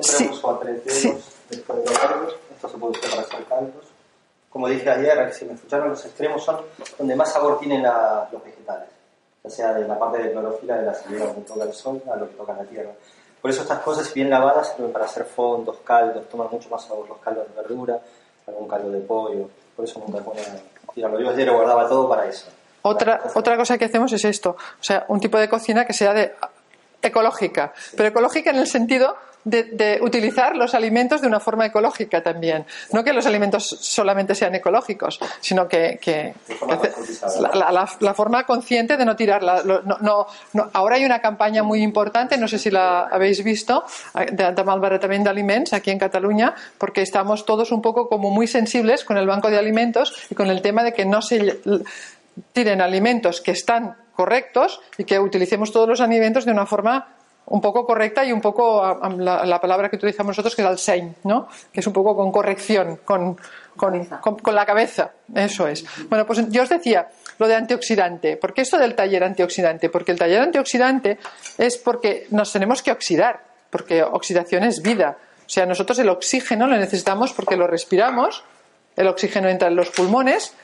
Siempre Sí. uso a tres dedos Sí. después de los caldos. Esto se puede usar para hacer caldos. Como dije ayer, si me escucharon, los extremos son donde más sabor tienen la- los vegetales. Ya sea de la parte de clorofila de la salida donde toca el sol a lo que toca la tierra. Por eso estas cosas, bien lavadas, sirven para hacer fondos, caldos, toman mucho más sabor los caldos de verdura, algún caldo de pollo. Por eso nunca pone tirarlo. Yo ayer guardaba todo para eso. Otra, otra cosa que hacemos es esto, o sea, un tipo de cocina que sea de ecológica, pero ecológica en el sentido de, de utilizar los alimentos de una forma ecológica también. No que los alimentos solamente sean ecológicos, sino que, que- De forma que- conscientizada. la, la- la- la forma consciente de no tirarla. Lo- No, no- no- ahora hay una campaña muy importante, no sé si la habéis visto, de, de malbaratamiento de alimentos aquí en Cataluña, porque estamos todos un poco como muy sensibles con el banco de alimentos y con el tema de que no se tiren alimentos que están correctos y que utilicemos todos los alimentos de una forma un poco correcta y un poco a- a la, la palabra que utilizamos nosotros que es el sein, ¿no? Que es un poco con corrección, con, con, con- con la cabeza. Eso es. Bueno, pues yo os decía lo de antioxidante. ¿Por qué esto del taller antioxidante? Porque el taller antioxidante es porque nos tenemos que oxidar, porque oxidación es vida. O sea, nosotros el oxígeno lo necesitamos porque lo respiramos, el oxígeno entra en los pulmones,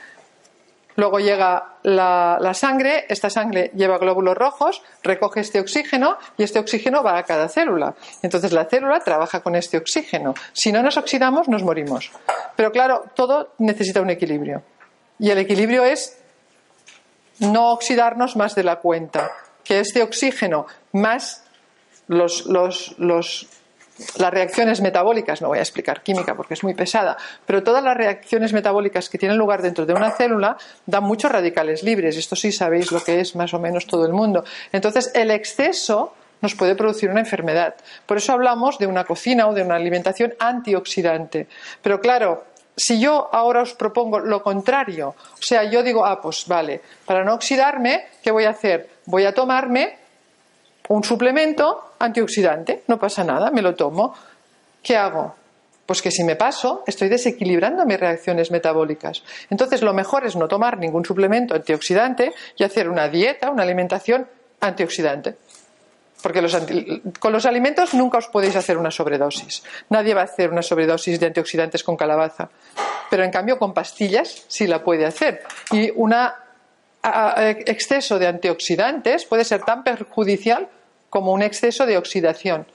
Luego llega la, sangre, esta sangre lleva glóbulos rojos, recoge este oxígeno y este oxígeno va a cada célula. Entonces la célula trabaja con este oxígeno. Si no nos oxidamos, nos morimos. Pero claro, todo necesita un equilibrio. Y el equilibrio es no oxidarnos más de la cuenta. Que este oxígeno más los, los, los las reacciones metabólicas, no voy a explicar química porque es muy pesada, pero todas las reacciones metabólicas que tienen lugar dentro de una célula dan muchos radicales libres. Esto sí sabéis lo que es más o menos todo el mundo. Entonces, el exceso nos puede producir una enfermedad. Por eso hablamos de una cocina o de una alimentación antioxidante. Pero claro, si yo ahora os propongo lo contrario, o sea, yo digo, ah, pues vale, para no oxidarme, ¿qué voy a hacer? Voy a tomarme un suplemento antioxidante, no pasa nada, me lo tomo. ¿Qué hago? Pues que si me paso, estoy desequilibrando mis reacciones metabólicas. Entonces, lo mejor es no tomar ningún suplemento antioxidante y hacer una dieta, una alimentación antioxidante. Porque los anti- con los alimentos nunca os podéis hacer una sobredosis. Nadie va a hacer una sobredosis de antioxidantes con calabaza. Pero en cambio con pastillas sí la puede hacer. Y un exceso de antioxidantes puede ser tan perjudicial como un exceso de oxidación.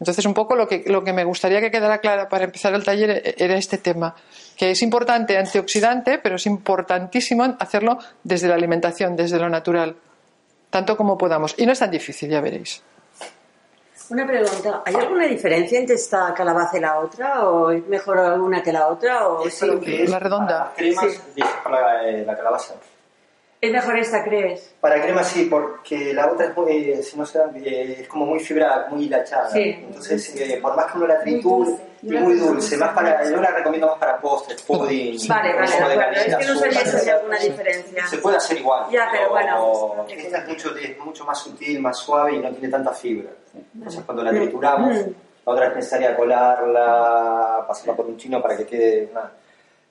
Entonces, un poco lo que, lo que me gustaría que quedara claro para empezar el taller e- era este tema, que es importante antioxidante, pero es importantísimo hacerlo desde la alimentación, desde lo natural, tanto como podamos. Y no es tan difícil, ya veréis. Una pregunta, ¿hay alguna diferencia entre esta calabaza y la otra? ¿O es mejor una que la otra? ¿O sí? La redonda. para cremas, Sí. para eh, la calabaza. ¿Es mejor esta, crees? Para crema sí, porque la otra es, muy, si no se eh, es como muy fibra, muy hilachada. Sí. Entonces, eh, por más que uno la triture, y muy dulce, más para, yo la recomiendo más para postres, pudding. Vale, vale, de acuerdo. Es que no sabía si había alguna diferencia. Se puede hacer igual. Ya, pero bueno. Esta es mucho, es mucho más sutil, más suave y no tiene tanta fibra. Entonces, cuando la trituramos, Mm. la otra es necesaria colarla, pasarla por un chino para que quede una...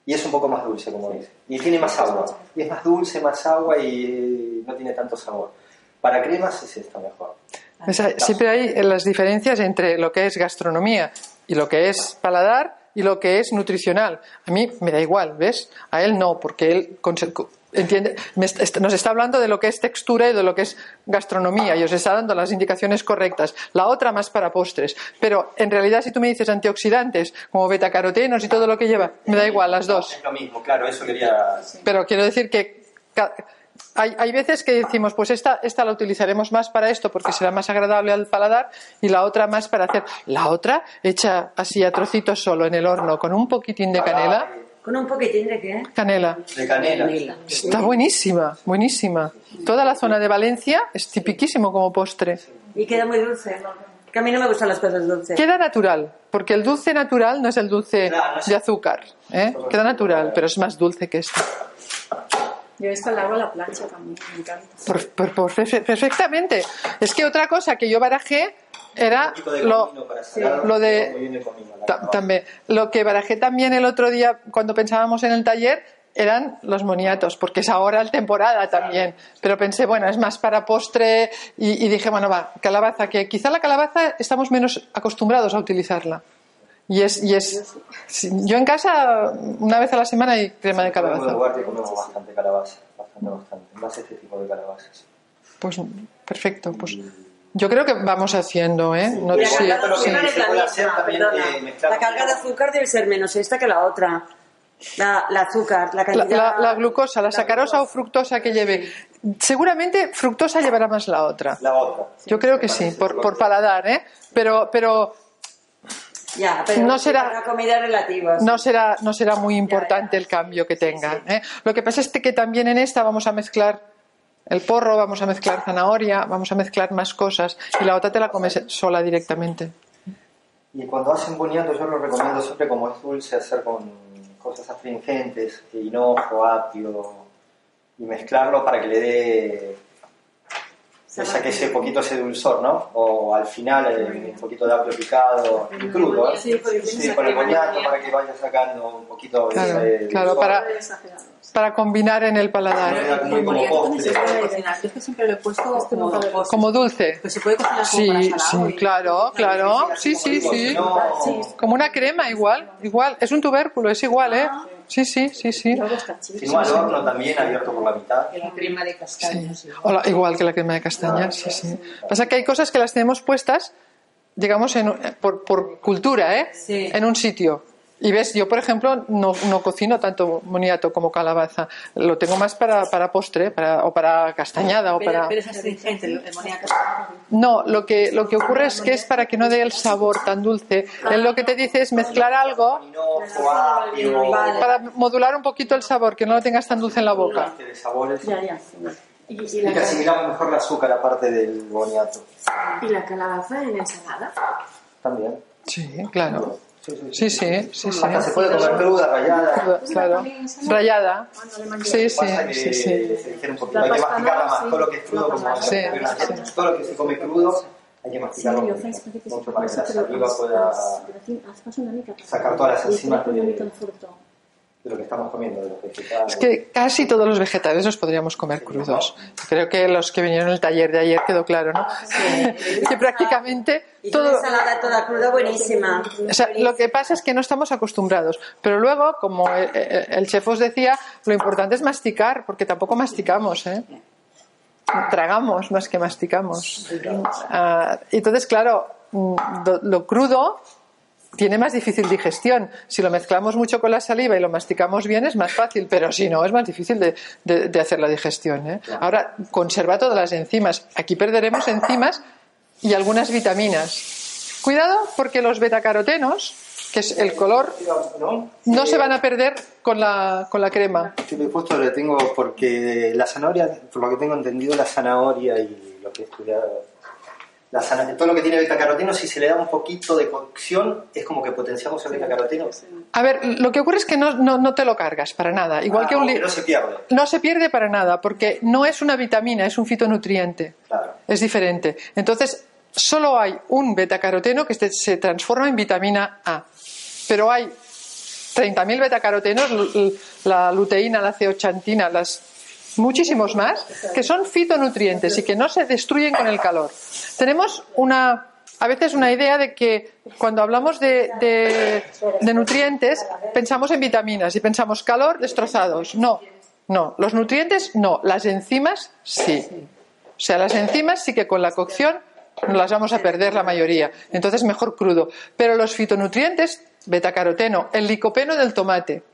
Y es un poco más dulce, como dice. Y tiene más agua. Y es más dulce, más agua y no tiene tanto sabor. Para cremas es esta mejor. O sea, siempre hay las diferencias entre lo que es gastronomía y lo que es paladar y lo que es nutricional. A mí me da igual, ¿ves? A él no, porque él entiende, nos está hablando de lo que es textura y de lo que es gastronomía y os está dando las indicaciones correctas. La otra más para postres. Pero en realidad, si tú me dices antioxidantes, como betacarotenos y todo lo que lleva, me da igual, las dos. Es lo mismo, claro, eso quería. Pero quiero decir que hay, hay, veces que decimos, pues esta, esta la utilizaremos más para esto porque será más agradable al paladar y la otra más para hacer. La otra hecha así a trocitos solo en el horno con un poquitín de canela. ¿Con un poquitín de qué? Canela. De canela. Está buenísima, buenísima. Toda la zona de Valencia es tipiquísimo como postre. Y queda muy dulce. Que a mí no me gustan las cosas dulces. Queda natural, porque el dulce natural no es el dulce de azúcar. ¿eh? Queda natural, pero es más dulce que esto. Yo esto la hago a la plancha también, me encanta. Por- por- por- perfe- perfectamente. Es que otra cosa que yo barajé era de lo, lo de comino, la Ta- también. Lo que barajé también el otro día cuando pensábamos en el taller eran los moniatos, porque es ahora el temporada también. Pero pensé, bueno, es más para postre y, y dije, bueno, va, calabaza, que quizá la calabaza estamos menos acostumbrados a utilizarla. Y es, y es sí, yo en casa una vez a la semana hay crema de En calabaza. un lugar que comemos bastante calabaza, bastante, bastante. Más este tipo de calabazas. Pues perfecto, pues yo creo que vamos haciendo, ¿eh? No, Y la sí, carga sí. la eh, La carga de azúcar debe ser menos esta que la otra. La, la azúcar, la La, cantidad... la- la glucosa, la sacarosa o fructosa que lleve. Seguramente fructosa llevará más la otra. La otra. Yo creo que sí, por, por paladar, ¿eh? Pero, pero Ya, pero No será- Una comida relativa. no será, no será muy importante el cambio que tenga. ¿eh? Lo que pasa es que también en esta vamos a mezclar el porro, vamos a mezclar zanahoria, vamos a mezclar más cosas y la otra te la comes sola directamente. Y cuando hacen boniato yo lo recomiendo siempre como es dulce hacer con cosas astringentes, hinojo, apio y mezclarlo para que le dé esa que ese poquito ese dulzor, ¿no? O al final eh, un poquito de apio picado y crudo, ¿eh? Sí, con el boniato. para que vaya sacando un poquito de Claro, ese claro, dulzor. para- Exagerado. Para combinar en el paladar. Como postre. se puede cocinar. Yo es que siempre lo he puesto como postre. Como dulce. Pues se puede cocinar como Sí, para sí, salado y- claro, claro. Sí, sí, sí. Como una crema igual, igual. Es un tubérculo, es igual, ¿eh? Sí, sí, sí, sí. Chido. Si no al horno también abierto por la mitad. La crema de castaña. sí. O la- igual que la crema de castaña, sí, sí. Pasa que hay cosas que las tenemos puestas, digamos, en, un- por, por cultura, ¿eh? Sí. En un sitio. Y ves, yo por ejemplo no, no cocino tanto moniato como calabaza. Lo tengo más para, para postre para, o para castañada o Pero, para... pero es astringente el boniato. No, lo que, lo que ocurre es que es para que no dé el sabor tan dulce. Él lo que te dice es mezclar algo para modular un poquito el sabor, que no lo tengas tan dulce en la boca. de sabores. Ya, ya. sí. Y, y que asimilamos mejor el azúcar aparte del boniato. y la calabaza en ensalada. También. Sí, claro. Sí, sí, Sí, sí, se puede comer cruda, rallada. Claro. Rayada. Sí, sí, sí, sí. se digiere un poquito. Hay que masticarla más. Todo lo que es crudo, como Sí, todo lo que se come crudo, hay que masticarlo mucho, mucho para que la saliva pueda sacar todas las enzimas de, lo que estamos comiendo, de los vegetales. Es que casi todos los vegetales los podríamos comer crudos. Creo que los que vinieron el taller de ayer quedó claro, ¿no? que prácticamente Y todo... una ensalada toda cruda buenísima. O sea, lo que pasa es que no estamos acostumbrados. Pero luego, como el, chef os decía, lo importante es masticar, porque tampoco masticamos, ¿eh? Tragamos más que masticamos. Ah, entonces, claro, mm, lo crudo tiene más difícil digestión. Si lo mezclamos mucho con la saliva y lo masticamos bien es más fácil, pero si no es más difícil de, de- de hacer la digestión. ¿eh? Ahora, conserva todas las enzimas. Aquí perderemos enzimas y algunas vitaminas. Cuidado porque los betacarotenos, que es el color, ¿No? se van a perder con la, con la crema. He puesto, le tengo, porque la zanahoria, por lo que tengo entendido, la zanahoria y lo que he estudiado, la zana- todo lo que tiene betacaroteno, si se le da un poquito de cocción, es como que potenciamos el betacaroteno. A ver, lo que ocurre es que no, no, no te lo cargas para nada. Igual Ah, que un li- no se pierde. no se pierde para nada, porque no es una vitamina, es un fitonutriente. Claro. Es diferente. Entonces, solo hay un betacaroteno que se- se transforma en vitamina A. Pero hay 30.000 betacarotenos, la luteína, la ceoxantina, las muchísimos más, que son fitonutrientes y que no se destruyen con el calor. Tenemos una a veces una idea de que cuando hablamos de, de- de nutrientes pensamos en vitaminas y pensamos calor, destrozados. No, no. Los nutrientes no. Las enzimas sí. O sea, las enzimas sí que con la cocción las vamos a perder la mayoría. Entonces mejor crudo. Pero los fitonutrientes, betacaroteno, el licopeno del tomate,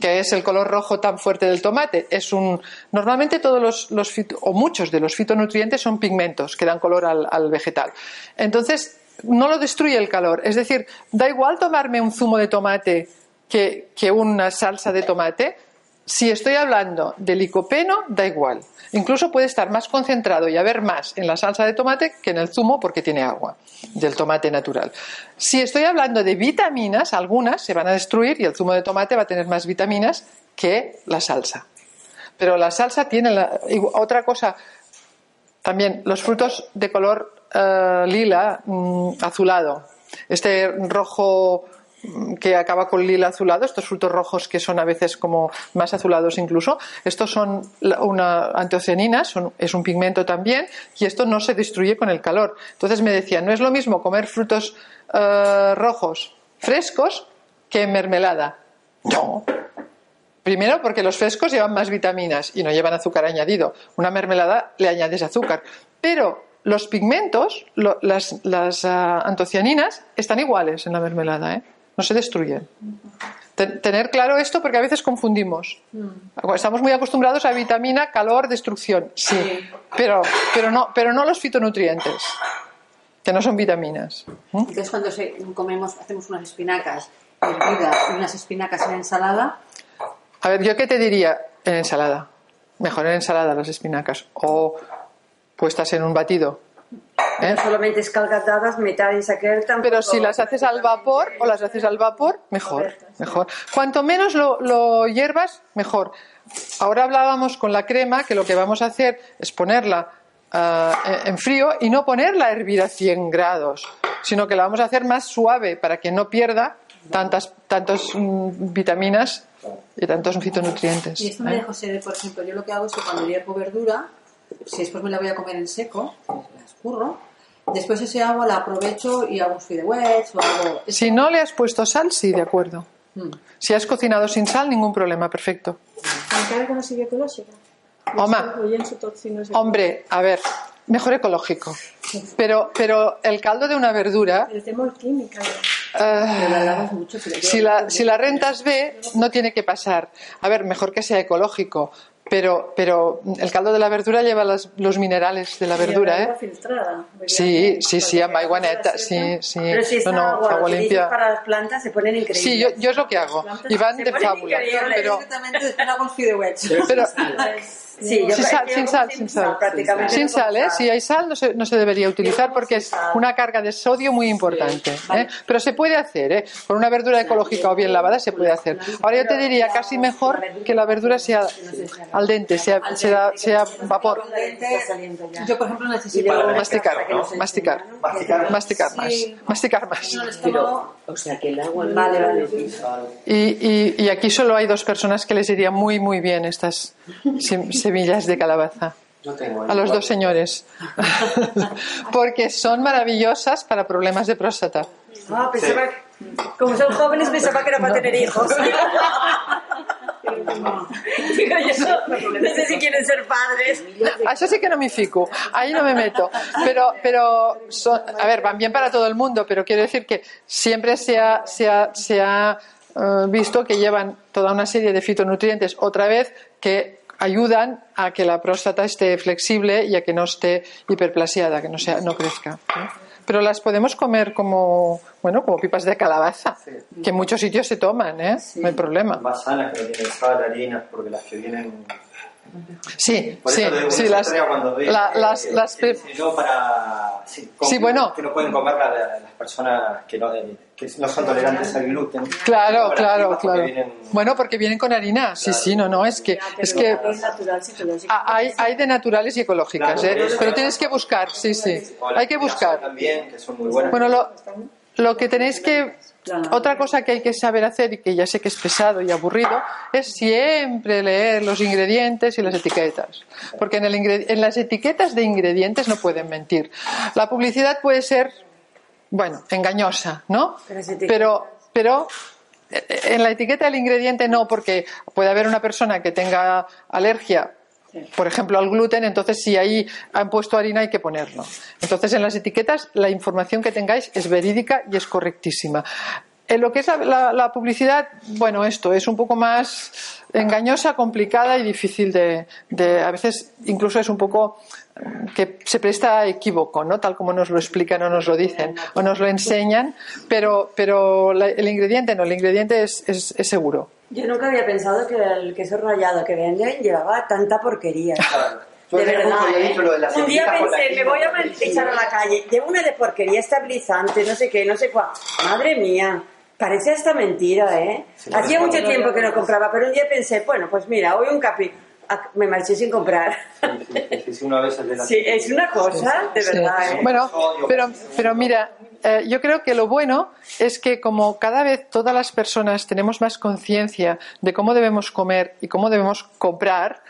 que es el color rojo tan fuerte del tomate. Es un normalmente todos los, los fito- o muchos de los fitonutrientes son pigmentos que dan color al, al vegetal. Entonces no lo destruye el calor. Es decir, da igual tomarme un zumo de tomate que, que una salsa de tomate. Si estoy hablando de licopeno, da igual. Incluso puede estar más concentrado y haber más en la salsa de tomate que en el zumo porque tiene agua del tomate natural. Si estoy hablando de vitaminas, algunas se van a destruir y el zumo de tomate va a tener más vitaminas que la salsa. Pero la salsa tiene la- otra cosa también los frutos de color eh, lila mm, azulado. Este rojo que acaba con lila azulado, estos frutos rojos que son a veces como más azulados incluso, estos son una antocianinas, son- es un pigmento también, y esto no se destruye con el calor. Entonces me decían, no es lo mismo comer frutos eh, rojos frescos que mermelada. No, Primero porque los frescos llevan más vitaminas y no llevan azúcar añadido. Una mermelada le añades azúcar. Pero los pigmentos, las, ah, antocianinas, están iguales en la mermelada, ¿eh? No se destruyen. Ten- tener claro esto porque a veces confundimos. Estamos muy acostumbrados a vitamina, calor, destrucción. Sí, pero, pero, no, pero no los fitonutrientes, que no son vitaminas. ¿Mm? Entonces, cuando se- comemos, hacemos unas espinacas hervidas y unas espinacas en ensalada, A ver, ¿yo qué te diría en ensalada? Mejor en ensalada las espinacas. O puestas en un batido. ¿Eh? solamente escalgatadas, metades tampoco. Pero si las haces al vapor o las haces al vapor, mejor, mejor. Cuanto menos lo, lo hiervas, mejor. Ahora hablábamos con la crema que lo que vamos a hacer es ponerla ah, en- frío y no ponerla a hervir a 100 grados, sino que la vamos a hacer más suave para que no pierda tantas tantos mm, vitaminas y tantos fitonutrientes. Y esto me ¿eh? dejo ser, por ejemplo, yo lo que hago es que cuando hiervo verdura, si después me la voy a comer en seco, escurro, después ese agua la aprovecho y hago un fideuets o algo... Si no le has puesto sal, sí, de acuerdo. Si has cocinado sin sal, ningún problema, perfecto. És Hombre, a ver, mejor ecológico. Pero, pero el caldo de una verdura, yo- si, la, si la rentas B, no tiene que pasar. A ver, mejor que sea ecológico. Pero, pero el caldo de la verdura lleva las- los minerales de la verdura, ¿eh? filtrada. Sí, sí, sí, perquè amb aigua la neta, seca- sí, sí. Pero si No, no, agua, agua limpia. para las plantas se ponen increíbles. Sí, yo, yo es lo que hago. Y van de fábula. Pero, pero, Sí, yo sin sal, sin sal, sin sal. Sin sal, ¿eh? Si hay sal no se, no se debería utilizar porque es una carga de sodio muy importante. ¿eh? Pero se puede hacer, ¿eh? Con una verdura ecológica o bien lavada se puede hacer. Ahora yo te diría casi mejor que la verdura sea al dente, sea, sea, sea vapor. Yo, por ejemplo, necesito... Masticar, nos masticar. Masticar. Masticar más, Sí. masticar más. estómago, O sea, que el agua... Vale, vale. Y, y, y aquí solo hay dos personas que les iría muy, muy bien estas sem- semillas de calabaza. Yo tengo ahí A los dos señores. Porque son maravillosas para problemas de próstata. Ah, pensaba. Como son jóvenes pensaba que era para tener hijos. Digo yo, no sé si quieren ser padres. A eso sí que no me fico, ahí no me meto. Pero, pero son- a ver, van bien para todo el mundo, pero quiero decir que siempre se ha, se ha, se ha, eh, visto que llevan toda una serie de fitonutrientes, otra vez, que ayudan a que la próstata esté flexible y a que no esté hiperplasiada, que no, sea, no crezca. ¿eh? Pero las podemos comer como, bueno, como pipas de calabaza, que en muchos sitios se toman, ¿eh? No hay problema. Más sanas que no tienen sal, harinas, porque las que vienen. Sí, Por sí, eso sí, las, cuando la- eh, las, eh, las para. Sí, Sí, bueno. Que no pueden comer la- la- las personas que no, que no son tolerantes al gluten. Claro, claro, claro. vienen- Bueno, porque vienen con harina. Sí, sí, no, no, es que es que hay, hay de naturales y ecológicas, Claro, ¿eh? Pero tienes que buscar, sí, sí. Hay que buscar. También, que son muy buenas. Bueno, lo, lo que tenéis que otra cosa que hay que saber hacer y que ya sé que es pesado y aburrido es siempre leer los ingredientes y las etiquetas. Porque en, el en las etiquetas de ingredientes no pueden mentir. La publicidad puede ser bueno, engañosa, ¿no? Pero. Pero, pero eh, en la etiqueta del ingrediente no, porque puede haber una persona que tenga alergia, por ejemplo, al gluten, entonces si ahí han puesto harina hay que ponerlo. Entonces en las etiquetas la información que tengáis es verídica y es correctísima. En lo que es la, publicidad, bueno, esto es un poco más engañosa, complicada y difícil de, a veces incluso es un poco mm, que se presta a equívoco, ¿no? Tal como nos lo explican o nos lo dicen o nos lo enseñan, pero, pero la- el ingrediente no, el ingrediente es- es seguro. Yo nunca había pensado que el queso rallado que venden llevaba tanta porquería. De verdad, ¿eh? Un día pensé, me voy a echar a la calle. Llevo una de porquería estabilizante, no sé qué, no sé cuál. Madre mía, parece hasta mentira, ¿eh? Hacía mucho tiempo que no compraba, pero un día pensé, bueno, pues mira, hoy un capi... ah, Me marché sin comprar. Sí, sí, sí, sí, una vez el de la Sí, es una cosa, de Sí. verdad, ¿eh? Bueno, pero, pero mira, eh, yo creo que lo bueno es que como cada vez todas las personas tenemos más conciencia de cómo debemos comer y cómo debemos comprar,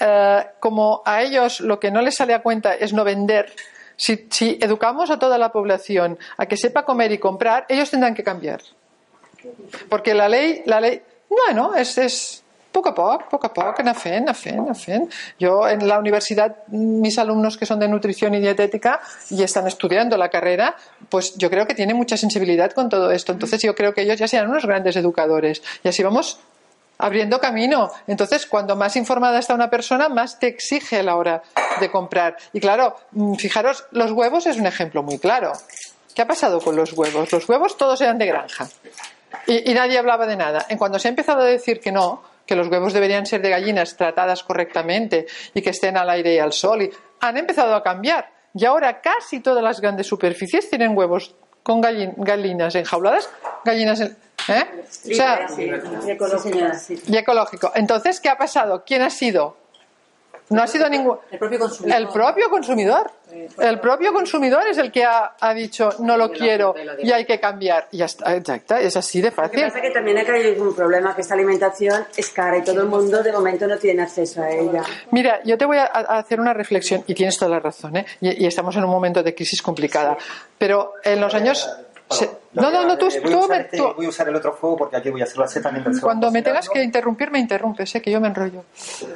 eh, como a ellos lo que no les sale a cuenta es no vender, si, si educamos a toda la población a que sepa comer y comprar, ellos tendrán que cambiar. Porque la ley, la ley, bueno, es, es poco a poco, poco a poco, anar fent, anar fent, anar fent. Yo en la universidad, mis alumnos que son de nutrición y dietética y están estudiando la carrera, pues yo creo que tienen mucha sensibilidad con todo esto. Entonces yo creo que ellos ya serán unos grandes educadores. Y así vamos abriendo camino. Entonces, cuando más informada está una persona, más te exige a la hora de comprar. Y claro, mm, fijaros, los huevos es un ejemplo muy claro. ¿Qué ha pasado con los huevos? Los huevos todos eran de granja. Y, y nadie hablaba de nada. En cuando se ha empezado a decir que no, que los huevos deberían ser de gallinas tratadas correctamente y que estén al aire y al sol, y han empezado a cambiar. Y ahora casi todas las grandes superficies tienen huevos con gallin- gallinas enjauladas, gallinas en- ¿eh? O y ecológico. Entonces, ¿qué ha pasado? ¿Quién ha sido? No ha sido ningún. El propio consumidor. El propio consumidor. El propio consumidor es el que ha, ha dicho no lo quiero y hay que cambiar. Y ya está, exacto, es así de Lo que fácil. pasa que también hay un problema, que esta alimentación es cara y todo el mundo de momento no tiene acceso a ella. Mira, yo te voy a, a hacer una reflexión, y tienes toda la razón, ¿eh? y, y estamos en un momento de crisis complicada. Pero en los años. se- no, no, no, tú, Eh, voy, tú usar este- tú- voy a usar el otro fuego porque aquí voy a hacer la Z del cuando me tengas que interrumpir, me interrumpes, ¿eh? que yo me enrollo.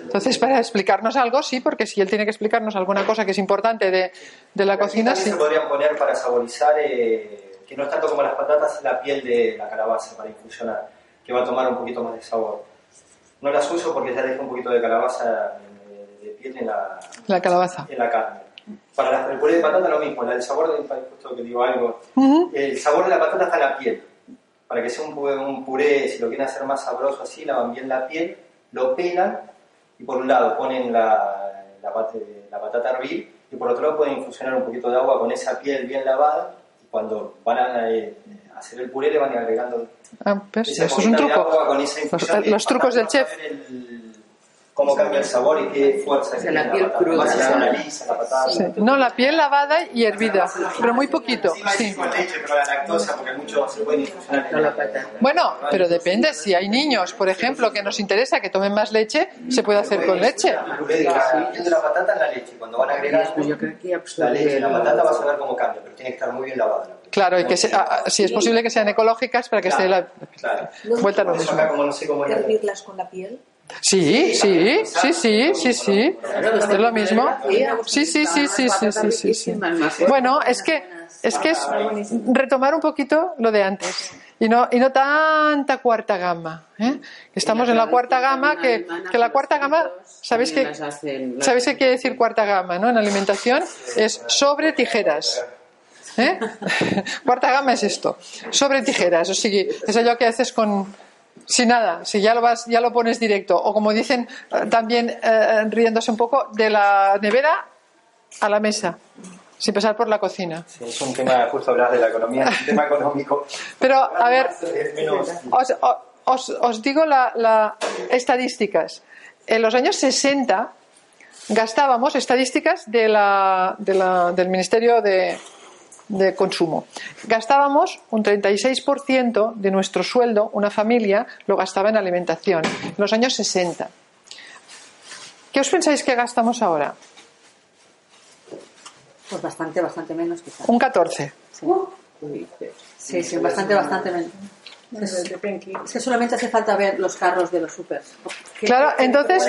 Entonces, para explicarnos algo, sí, porque si él tiene que explicarnos alguna cosa que es importante de, de la Aquí cocina, sí. se podrían poner para saborizar, eh, que no es tanto como las patatas, la piel de la calabaza para infusionar, que va a tomar un poquito más de sabor. No las uso porque ya dejé un poquito de calabaza eh, de piel en la, La calabaza. en la carne. Para el puré de patata lo mismo, el sabor de, justo que digo algo, Ujú. el sabor de la patata está en la piel. Para que sea un puré, un puré, si lo quieren hacer más sabroso así, lavan bien la piel, lo pelan y por un lado ponen la, la, la patata a hervir y por otro lado pueden infusionar un poquito de agua con esa piel bien lavada y cuando van a eh, hacer el puré le van agregando Ah, esa Eso es un truco. agua con esa Los, los trucos del chef. el- cómo cambia el sabor y qué fuerza sea, tiene la piel patata. cruda, se la- analiza la patata. Sí. No, la piel lavada y hervida, pero muy poquito. Sí. la se la. Bueno, pero depende. Si hay niños, por ejemplo, que nos interesa que tomen más leche, se puede hacer con leche. La, la patata la leche. Cuando van a agregar que la leche la patata vas a ver cómo cambia, pero tiene que estar muy bien lavada. la. Claro, y que se- ah, ah, si es posible que sean ecológicas para que esté la Claro. vuelta a lo mismo. acá como no sé cómo es la- hervirlas con la piel. Sí, sí, sí, sí, sí, sí. Es lo mismo. Sí, sí, sí, sí, sí, sí, sí. Bueno, es que es que es retomar un poquito lo de antes y no y no tanta cuarta gama. ¿eh? Estamos en la cuarta gama que, que la cuarta gama sabéis que sabéis qué quiere decir cuarta gama, ¿no? En alimentación es sobre tijeras. ¿Eh? Cuarta gama es esto, sobre tijeras, o sigui, es que haces con sin nada, si ya lo vas, ya lo pones directo, o como dicen eh, también eh, riéndose un poco de la nevera a la mesa, sin pasar por la cocina. Sí, es un tema, justo hablar de la economía, es un tema económico. Pero a ver, os, os, os digo las la, estadísticas. En los años 60 gastábamos estadísticas de la, de la- del Ministerio de, de Consumo. Gastábamos un 36% de nuestro sueldo, una familia lo gastaba en alimentación, en los años 60. ¿Qué os pensáis que gastamos ahora? Pues bastante, bastante menos quizás. Un 14. Sí, sí, bastante, bastante menos. Es que solamente hace falta ver los carros de los supers. ¿Qué- Claro, entonces-?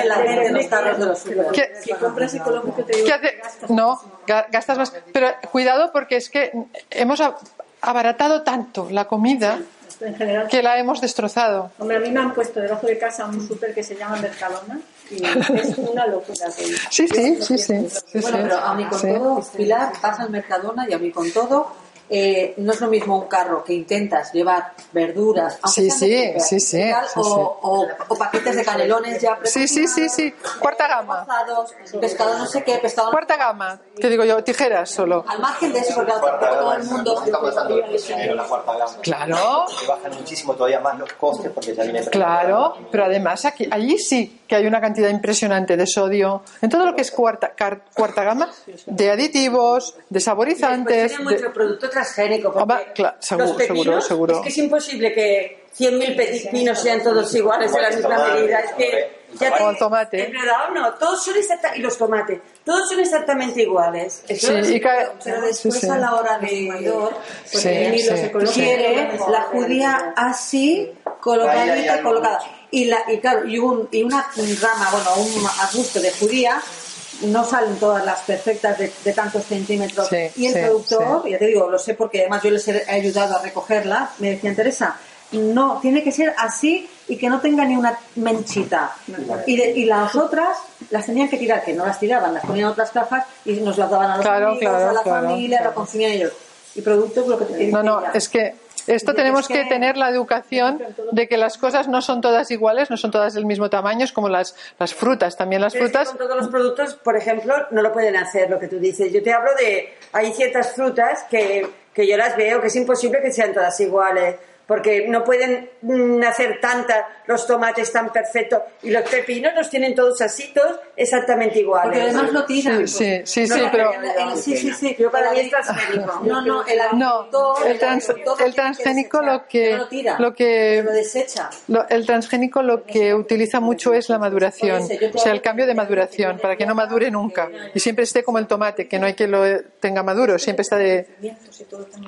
¿Qué- Si compras ecológico te digo ¿Qué hace? No, gastas más. Pero cuidado porque es que hemos a- abaratado tanto la comida En general. que la hemos destrozado. Hombre, a mí me han puesto debajo de casa un súper que se llama Mercadona y es una locura. Sí, sí, sí, sí. sí, bueno, pero aun y con todo, Pilar, vas al Mercadona y aun y con todo, eh, no es lo mismo un carro que intentas llevar verduras, Sí, sí, sí, sí, y tal, sí, o, sí. o- o paquetes de canelones ya Sí, sí, sí, sí. Cuarta gama. pescado no sé qué, pescado Cuarta gama. Que digo yo, tijeras solo. Al margen de eso, porque claro, tampoco todo el mundo... Claro. Que bajan muchísimo todavía más los costes porque ya viene Claro, pero además aquí, allí sí que hay una cantidad impresionante de sodio, en todo lo que es cuarta, car- cuarta gama, de aditivos, de saborizantes. Tiene de- mucho producto transgénico. Porque claro, seguro, los pepinos, seguro, seguro. Es que es imposible que 100.000 pepinos sean todos iguales de la misma medida. Es que ya O el tomate. Es verdad o no, todos son exactamente. Y los tomates, todos son exactamente iguales. Sí, es- y cae- Pero después sí. a la hora del comedor, Sí, pues, sí. quiere la judía así, colocadita, colocada. Y, la, y claro, y, un, y una rama, bueno, un arbusto de judía, no salen todas las perfectas de, de tantos centímetros. Sí, y el sí, productor, ya te digo, lo sé porque además yo les he ayudado a recogerla, me decían, Teresa, no, tiene que ser así y que no tenga ni una menchita. Y, de- y las otras las tenían que tirar, que no las tiraban, las ponían en otras cajas y nos las daban a los Claro, amigos, claro, a la claro, familia, claro. lo consumían ellos. Y producto, lo que te No, no, es que esto tenemos que tener la educación de que las cosas no son todas iguales, no son todas del mismo tamaño, es como las, las frutas, también las Pero es que frutas. con todos los productos, por ejemplo, no lo pueden hacer lo que tú dices. Yo te hablo de. Hay ciertas frutas que, que yo las veo que es imposible que sean todas iguales. Porque no pueden hacer tantas, los tomates tan perfectos y los pepinos los tienen todos así, todos exactamente iguales. Porque además lo tiran. Sí, sí, sí, No, sí, no, pero sí, sí, sí. Yo para El mí es transgénico. No, no, el no, agricultor, el, el transgénico lo que lo que lo desecha. El transgénico lo que utiliza mucho es la maduración, o sea, el cambio de de- maduración, para que no madure nunca y siempre esté como el tomate, que no hay que lo tenga maduro, siempre está de,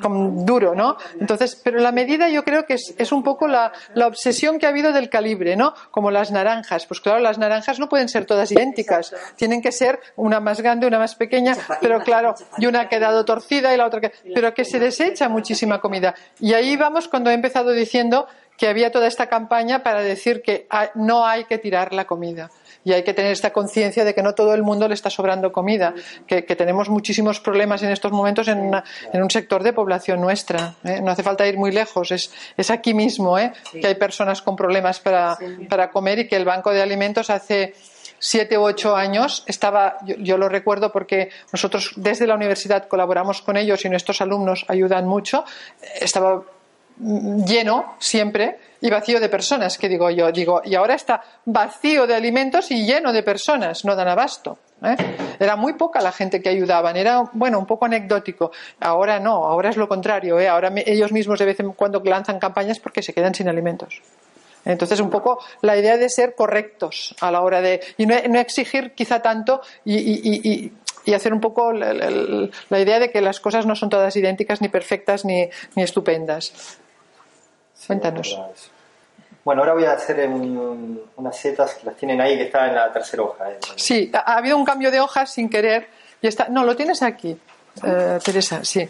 como duro, ¿no? Entonces, pero la medida yo creo que es, es un poco la, la obsesión que ha habido del calibre, ¿no? Como las naranjas, pues claro, las naranjas no pueden ser todas idénticas, tienen que ser una más grande, una más pequeña, pero claro, y una ha quedado torcida y la otra que, pero que se desecha muchísima comida. Y ahí vamos cuando he empezado diciendo que había toda esta campaña para decir que no hay que tirar la comida. Y hay que tener esta conciencia de que no todo el mundo le está sobrando comida, que, que tenemos muchísimos problemas en estos momentos en, una- en un sector de población nuestra. ¿eh? No hace falta ir muy lejos, es, es aquí mismo ¿eh? que hay personas con problemas para, para comer y que el Banco de Alimentos hace siete u ocho años estaba, yo, yo lo recuerdo porque nosotros desde la universidad colaboramos con ellos y nuestros alumnos ayudan mucho, estaba lleno siempre y vacío de personas, que digo yo, digo, y ahora está vacío de alimentos y lleno de personas, no dan abasto. ¿eh? Era muy poca la gente que ayudaban, era bueno, un poco anecdótico. Ahora no, ahora es lo contrario, ¿eh? ahora me- ellos mismos de vez en cuando lanzan campañas porque se quedan sin alimentos. Entonces, un poco la idea de ser correctos a la hora de. y no, no exigir quizá tanto y, y- y- y- y hacer un poco la, la- la idea de que las cosas no son todas idénticas, ni perfectas, ni, ni estupendas. Cuéntanos. Bueno, ahora voy a hacer un- unas setas que las tienen ahí, que está en la tercera hoja. eh. Sí, ha, ha habido un cambio de hojas sin querer. Y está, no, lo tienes aquí, eh, Teresa, sí.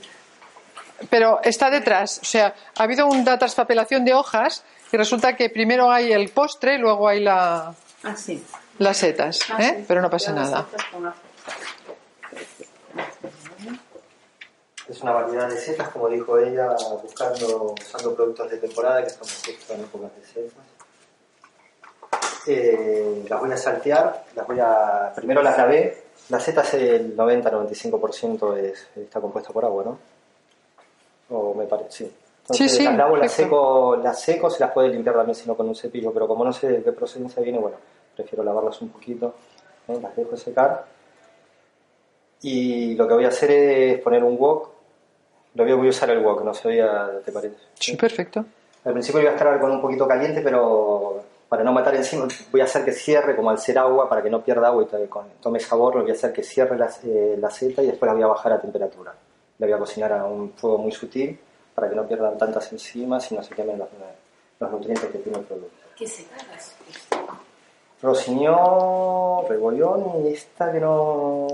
Pero está detrás. O sea, ha habido una traspapelación de hojas y resulta que primero hay el postre y luego hay la, Ah, sí. las setas. Ah, ¿eh? sí. Pero no pasa nada. setas con azúcar. Es una variedad de setas, como dijo ella, buscando, usando productos de temporada, que estamos justo en épocas de setas. Eh, las voy a saltear, las voy a... Primero las lavé. La seta es el 90-95% es, está compuesta por agua, ¿no? O me parece, sí. Entonces, Sí, sí, las lavo, las seco, las seco, se las puede limpiar también sino con un cepillo, pero como no sé de qué procedencia viene, bueno, prefiero lavarlas un poquito. ¿eh? Las dejo secar. Y lo que voy a hacer es poner un wok. Lo voy a voy a usar el wok, no sabía, ¿te parece? Sí, perfecto. Al principio lo voy a estar con un poquito caliente, pero para no matar encima voy a hacer que cierre, como al ser agua, para que no pierda agua y tome sabor, lo voy a hacer que cierre la, eh, la seta y después la voy a bajar a temperatura. La voy a cocinar a un fuego muy sutil para que no pierdan tantas enzimas y no se quemen los, los nutrientes que tiene el producto. ¿Qué setas? Rossignol, Rebolión y esta que no...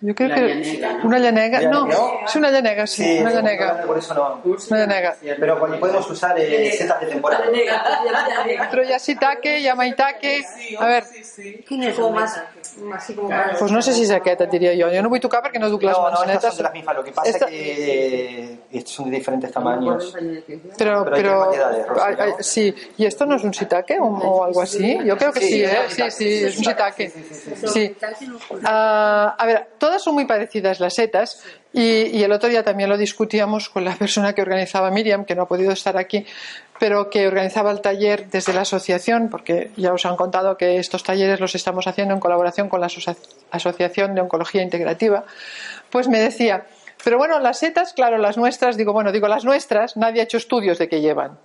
Yo creo La que llanega, ¿no? una llanega, no, ¿No? es una llanega, sí, una llanega, por eso no. una llanega. Pero cuando podemos usar eh, setas de temporada. Pero ya shiitake, ya maitake, a ver, ¿Quién es como más, así como más? pues no sé si és aquest, et diria jo. Jo no vull tocar perquè no duc les No, no, estas netes. son de las mismas. Lo que pasa Esta- es que estos son de diferentes tamaños. Pero, Pero pero, ¿no? sí. ¿Y esto no es un shiitake o, o algo así? Yo creo que sí, Sí, ¿eh? Sí, sí, es un shiitake. Sí. Ah, a ver, todas son muy parecidas las setas y, el otro día también lo discutíamos con la persona que organizaba Miriam, que no ha podido estar aquí, pero que organizaba el taller desde la asociación, porque ya os han contado que estos talleres los estamos haciendo en colaboración con la Asocia- Asociación de Oncología Integrativa, pues me decía, pero bueno, las setas, claro, las nuestras, digo, bueno, digo las nuestras, nadie ha hecho estudios de qué llevan.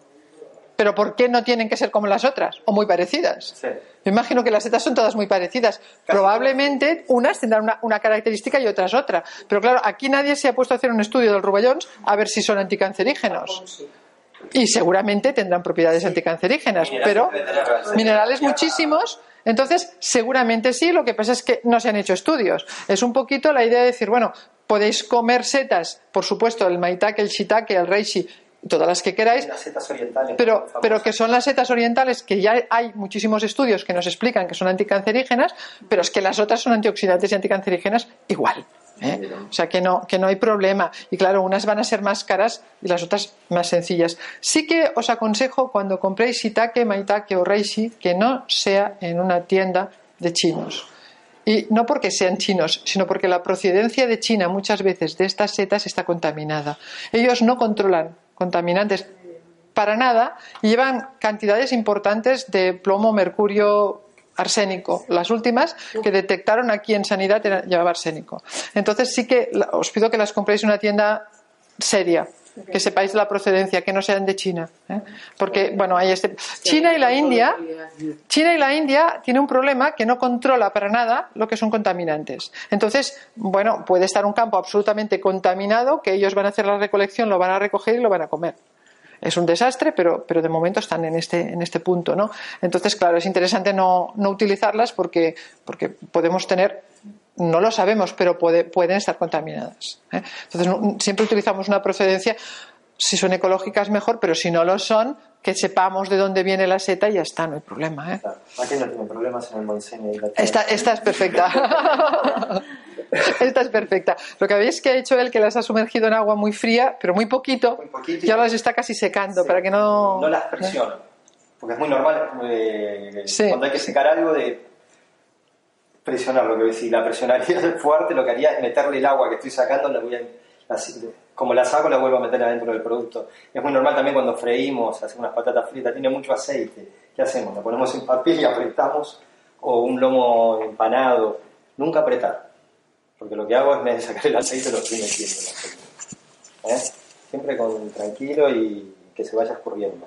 Pero ¿por qué no tienen que ser como las otras? O muy parecidas. Sí. Me imagino que las setas son todas muy parecidas. Probablemente unas tendrán una, una característica y otras otra. Pero claro, aquí nadie se ha puesto a hacer un estudio del rubellons a ver si son anticancerígenos. Y seguramente tendrán propiedades anticancerígenas, Minerales pero minerales muchísimos. Entonces, seguramente sí, lo que pasa es que no se han hecho estudios. Es un poquito la idea de decir, bueno, podéis comer setas, por supuesto, el maitake, el shiitake, el reishi, todas las que queráis, Las setas orientales. pero, pero que son las setas orientales, que ya hay muchísimos estudios que nos explican que son anticancerígenas, pero es que las otras son antioxidantes y anticancerígenas igual. ¿eh? O sea que no, que no hay problema. Y claro, unas van a ser más caras y las otras más sencillas. Sí que os aconsejo cuando compréis shiitake, maitake o reishi que no sea en una tienda de chinos. Y no porque sean chinos, sino porque la procedencia de China muchas veces de estas setas está contaminada. Ellos no controlan contaminantes para nada y llevan cantidades importantes de plomo, mercurio, arsénico. Las últimas que detectaron aquí en sanidad llevaba arsénico. Entonces sí que os pido que las compréis en una tienda seria, que sepáis la procedencia, que no sean de China. ¿eh? Porque, bueno, hay este. China y la India. China y la India tiene un problema que no controla para nada lo que son contaminantes. Entonces, bueno, puede estar un campo absolutamente contaminado que ellos van a hacer la recolección, lo van a recoger y lo van a comer. Es un desastre, pero, pero de momento están en este, en este punto, ¿no? Entonces, claro, es interesante no, no utilizarlas porque, porque podemos tener, no lo sabemos, pero puede- pueden estar contaminadas. ¿eh? Entonces, siempre utilizamos una procedencia, si son ecológicas mejor, pero si no lo son, que sepamos de dónde viene la seta y ya está, no hay problema. ¿eh? Aquí no tienen problemas en el la Esta, esta es perfecta. esta es perfecta. Lo que veis que ha hecho él, que las ha sumergido en agua muy fría, pero muy poquito, Muy poquito. y ahora las está casi secando Sí. para que no. No las presiono. Porque es muy normal eh, Sí. cuando hay que secar algo de presionarlo. Que si la presionaría fuerte, lo que haría es meterle el agua que estoy sacando, la voy a, así, como la saco, la vuelvo a meter adentro del producto. Es muy normal también cuando freímos, hacemos unas patatas fritas, tiene mucho aceite. ¿Qué hacemos? La ponemos en papel y apretamos, o un lomo empanado. Nunca apretar. Porque lo que hago es, sacar el aceite, lo estoy metiendo. ¿eh? Siempre con tranquilo y que se vaya escurriendo.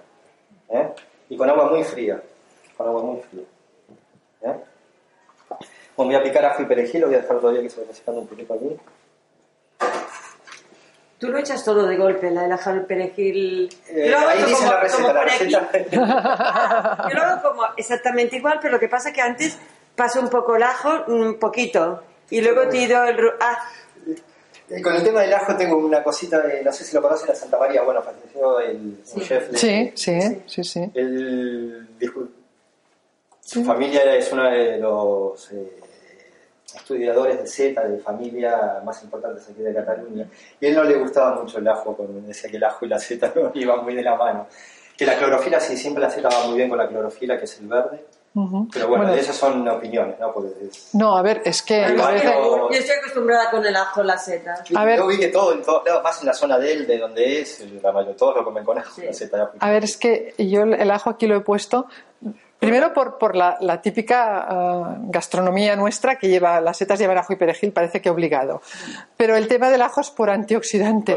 ¿eh? Y con agua muy fría. Con agua muy fría. ¿eh? Bueno, voy a picar ajo y perejil, lo voy a dejar todavía que se vaya secando un poquito aquí. Tú lo echas todo de golpe, la del ajo, el perejil. Eh, lo hago ahí dice como- la receta, como la aquí. receta. Yo lo hago como exactamente igual, pero lo que pasa es que antes paso un poco el ajo, un poquito, y luego tiro el... Ah, Y con el tema del ajo tengo una cosita, de, no sé si lo conocen, la Santa María, bueno, falleció el, un chef de- Sí, sí, sí, sí. Dijo- su familia es uno de los eh, estudiadores de Z, de familia más importantes aquí de Cataluña. Y a él no le gustaba mucho el ajo, porque decía que el ajo y la Z no iban muy de la mano. Que la clorofila, sí, siempre la Z va muy bien con la clorofila, que es el verde. Ujú. Pero bueno, Bueno, esas son opiniones, ¿no? Porque es- No, a ver, es que. Pero- yo estoy acostumbrada con el ajo, la seta. A ver. Yo vi que todo, en todos lados, más en la zona de él, de donde es, la mayoría, todos lo comen con ajo, Sí. la Z de ajo. A ver, es que yo el ajo aquí lo he puesto. Primero por, por la, la típica ah, gastronomía nuestra que lleva las setas llevan ajo y perejil, parece que obligado. Pero el tema del ajo es por antioxidante.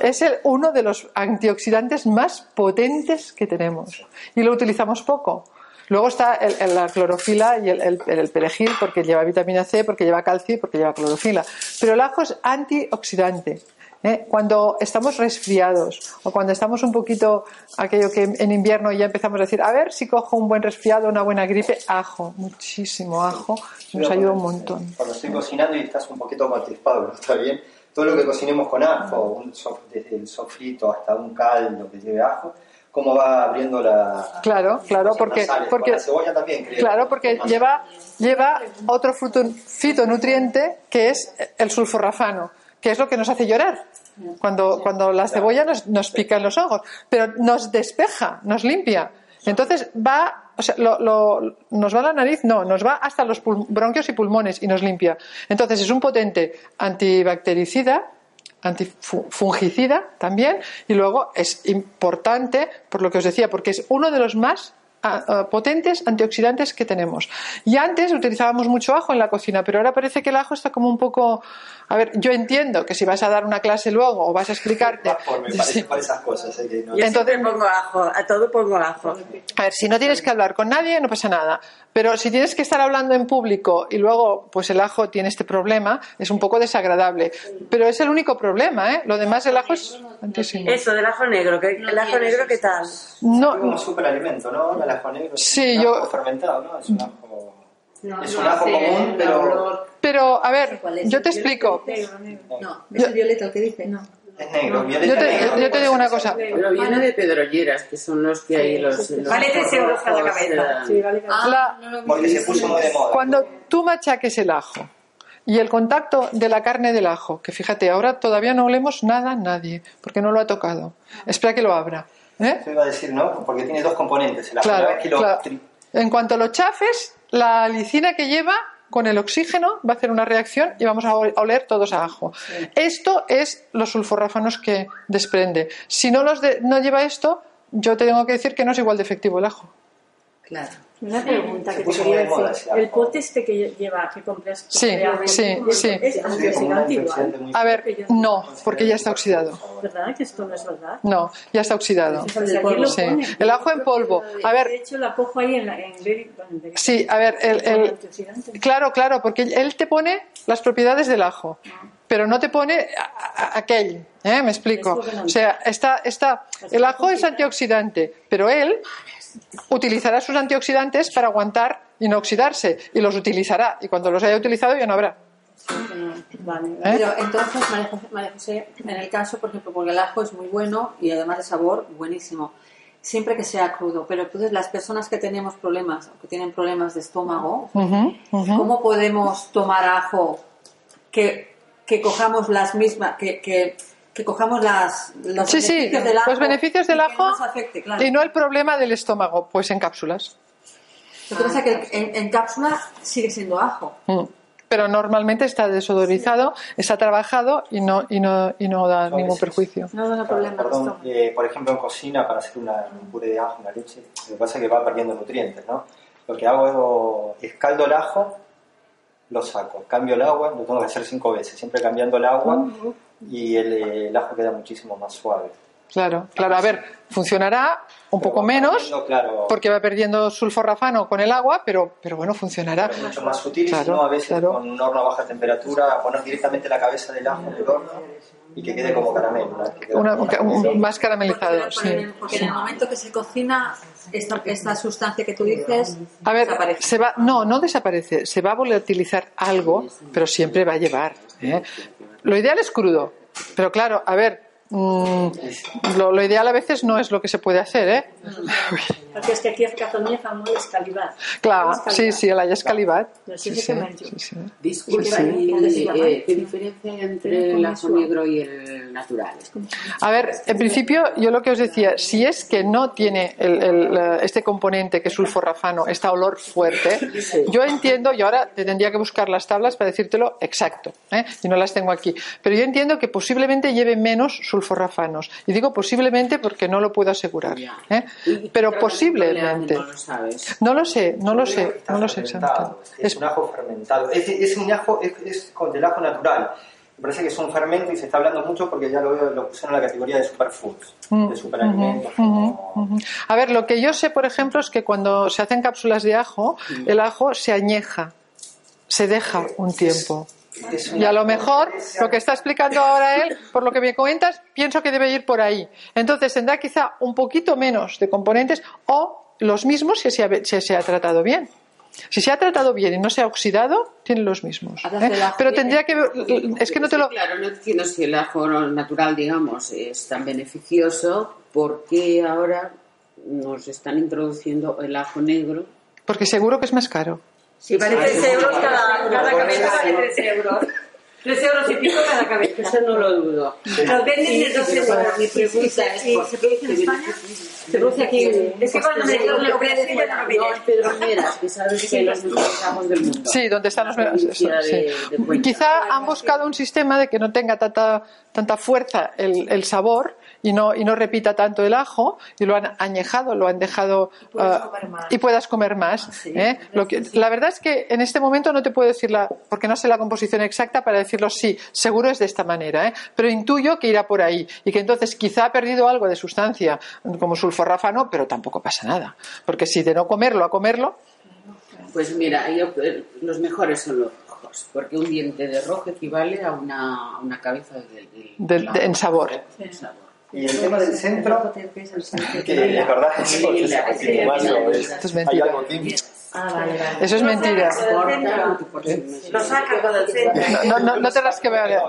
Es el, uno de los antioxidantes más potentes que tenemos y lo utilizamos poco. Luego está el- el- la clorofila y el, el- el perejil porque lleva vitamina C, porque lleva calcio y porque lleva clorofila. Pero el ajo es antioxidante ¿eh? Cuando estamos resfriados o cuando estamos un poquito, aquello que en invierno ya empezamos a decir, a ver si cojo un buen resfriado, una buena gripe, ajo, muchísimo ajo, nos ayuda un montón. Cuando estoy cocinando y estás un poquito maltrispado, ¿está bien? Todo lo que cocinemos con ajo, un sof- desde el sofrito hasta un caldo que lleve ajo, cómo va abriendo la... Claro, claro, porque, nasales. Porque la cebolla también, creo. Claro, porque lleva, lleva otro fruto- fitonutriente que es el sulforafano, que es lo que nos hace llorar. Cuando, cuando la cebolla nos, nos pica en los ojos, pero nos despeja, nos limpia. Entonces va, o sea, lo- nos va a la nariz, no, nos va hasta los bronquios y pulmones y nos limpia. Entonces es un potente antibactericida, antifungicida también, y luego es importante, por lo que os decía, porque es uno de los más ah, ah, potentes antioxidantes que tenemos. Y antes utilizábamos mucho ajo en la cocina, pero ahora parece que el ajo está como un poco... A ver, yo entiendo que si vas a dar una clase luego o vas a explicarte... Por, me parece, Sí. por esas cosas. eh, que no- Yo Entonces- siempre pongo ajo, a todo pongo ajo. A ver, si no tienes que hablar con nadie, no pasa nada. Pero si tienes que estar hablando en público y luego, pues el ajo tiene este problema, es un poco desagradable. Pero es el único problema, ¿eh? Lo demás, el ajo es antísimo. Eso, del ajo negro. ¿qué- ¿El ajo negro qué tal? No, como superalimento, ¿no? El ajo negro es Sí, un yo- ajo fermentado, ¿no? Es un ajo... No, Es no un ajo común, pero- olor. Pero a ver, yo te explico. Negro, negro. No, es el violeta el que dice. No. Es negro, Yo te, negro, yo te digo una cosa. Pero viene de pedrolleras, que son los que hay los. los Vale tres euros cada cabeza. Sí, vale. La- Porque se puso muy de moda. Cuando tú machaques el ajo y el contacto de la carne del ajo, que fíjate, ahora todavía no olemos nada a nadie, porque no lo ha tocado. Espera que lo abra. ¿eh? Eso iba a decir, ¿no? Porque tiene dos componentes. La Claro, primera vez que lo claro. tri- En cuanto lo chafes, la alicina que lleva con el oxígeno va a hacer una reacción y vamos a ol- a oler todos a ajo. Esto es los sulforráfanos que desprende. Si no, los de- no lleva esto, yo te tengo que decir que no es igual de efectivo el ajo. Claro. Una pregunta que te quería de moda decir. El pote este que lleva, que compras que Sí, sí, es- sí. Es antioxidante igual. A ver, no, porque ya está oxidado. ¿Verdad? Que esto no es verdad. No, ya está oxidado. Sí. El ajo en polvo. A De ver, hecho, la cojo ahí en, la, en, en sí, a ver, el, el- antioxidante. Claro, claro, porque él te pone las propiedades del ajo, pero no te pone a- a- aquel. ¿eh? Me explico. O sea, está, está, el ajo es antioxidante, pero él utilizará sus antioxidantes para aguantar y no oxidarse, y los utilizará, y cuando los haya utilizado ya no habrá. Vale. ¿eh? Pero entonces, María José, María José, en el caso, por ejemplo, porque el ajo es muy bueno y además de sabor, buenísimo. Siempre que sea crudo, pero entonces las personas que tenemos problemas, o que tienen problemas de estómago. ¿cómo podemos tomar ajo que, que cojamos las mismas, que, que, que cojamos las, los Sí, sí, beneficios del ajo los beneficios del ajo no nos afecte, claro. y no el problema del estómago, pues en cápsulas. Lo que pasa es que en, en cápsula sigue siendo ajo. Mm. Pero normalmente está desodorizado, está trabajado y no, y no, y no da No, ningún sí. perjuicio. No da Claro, problema. perdón, esto. eh, por ejemplo, en cocina, para hacer una, un puré de ajo, una leche, lo que pasa es que va perdiendo nutrientes, ¿no? Lo que hago es caldo el ajo, lo saco, cambio el agua, lo tengo que hacer cinco veces, siempre cambiando el agua y el, eh, el ajo queda muchísimo más suave. Claro, claro. A ver, funcionará un Pero poco menos perdiendo, claro, porque va perdiendo sulforafano con el agua, pero, pero bueno, funcionará. pero mucho más sutil y si Claro, no, a veces claro. con un horno a baja temperatura, poner directamente la cabeza del ajo en el horno y que quede como caramelo. Una- como un- más caramelizado, Porque, sí. en el- porque en el momento que se cocina, esta, esta sustancia que tú dices A ver, desaparece. se va, no, no desaparece, se va a volatilizar algo, pero siempre va a llevar. ¿eh? Lo ideal es crudo, pero claro, a ver, mm, lo, lo ideal a veces no es lo que se puede hacer, ¿eh? Porque es que aquí Cataluña fan molt escalivat. Claro, Escalivat. sí, sí, el escalivat. No Sí, sí, sí, sí. Disculpa, Sí, sí. ¿y, eh, ¿qué diferencia hay entre el ajo negro y el natural? A ver, en principio, yo lo que os decía, si es que no tiene el- el, este componente que es sulforafano, este olor fuerte, yo entiendo, y ahora te tendría que buscar las tablas para decírtelo exacto, ¿eh? y no las tengo aquí, pero yo entiendo que posiblemente lleve menos Y digo posiblemente porque no lo puedo asegurar, ¿eh? ¿Y qué pero posiblemente. No lo sabes. No lo sé, no lo sé, no lo sé exactamente. Es, un ajo fermentado. Es, es un ajo, es, es con del ajo natural. Me parece que es un fermento y se está hablando mucho porque ya lo veo, lo pusieron en la categoría de superfoods, de superalimentos. A ver, lo que yo sé, por ejemplo, es que cuando se hacen cápsulas de ajo, el ajo se añeja, se deja un tiempo. Y a lo mejor lo que está explicando ahora él, por lo que me comentas, pienso que debe ir por ahí. Entonces tendrá quizá un poquito menos de componentes o los mismos si se ha, si se ha tratado bien. Si se ha tratado bien y no se ha oxidado, tiene los mismos. ¿eh? Pero tendría que. Es que no te lo. Claro, no entiendo si el ajo natural, digamos, es tan beneficioso, ¿por qué ahora nos están introduciendo el ajo negro? Porque seguro que es más caro. Si vale 3 euros cada, cada cabeza, vale 3 euros. 3 euros y pico cada cabeza. Eso no lo dudo. Lo venden de 2 euros. Mi pregunta es, ¿Y ¿por se qué produce en España? Se produce aquí Es que cuando me dio la operación ya no en Pedroneras, que sabes que los mejores ajos del mundo. Sí, donde están los sí. Cuenca. Quizá han buscado un sistema de que no tenga tanta, tanta fuerza el, el sabor y no, y no repita tanto el ajo y lo han añejado, lo han dejado puedas ah, comer más. y puedas comer más. ¿eh? Lo que, la verdad es que en este momento no te puedo decir la, porque no sé la composición exacta para decirlo sí, seguro es de esta manera, ¿eh? pero intuyo que irá por ahí y que entonces quizá ha perdido algo de sustancia como sulforráfano, pero tampoco pasa nada, porque si de no comerlo a comerlo, Pues mira, yo, eh, los mejores son los rojos, porque un diente de rojo equivale a una, una cabeza de, de- del- de- en sabor. en sabor. Y el tema del centro, que verdad, eso es mentira. algo Ah, vale, vale. Eso es mentira. Centro. No, no, no te las que ver.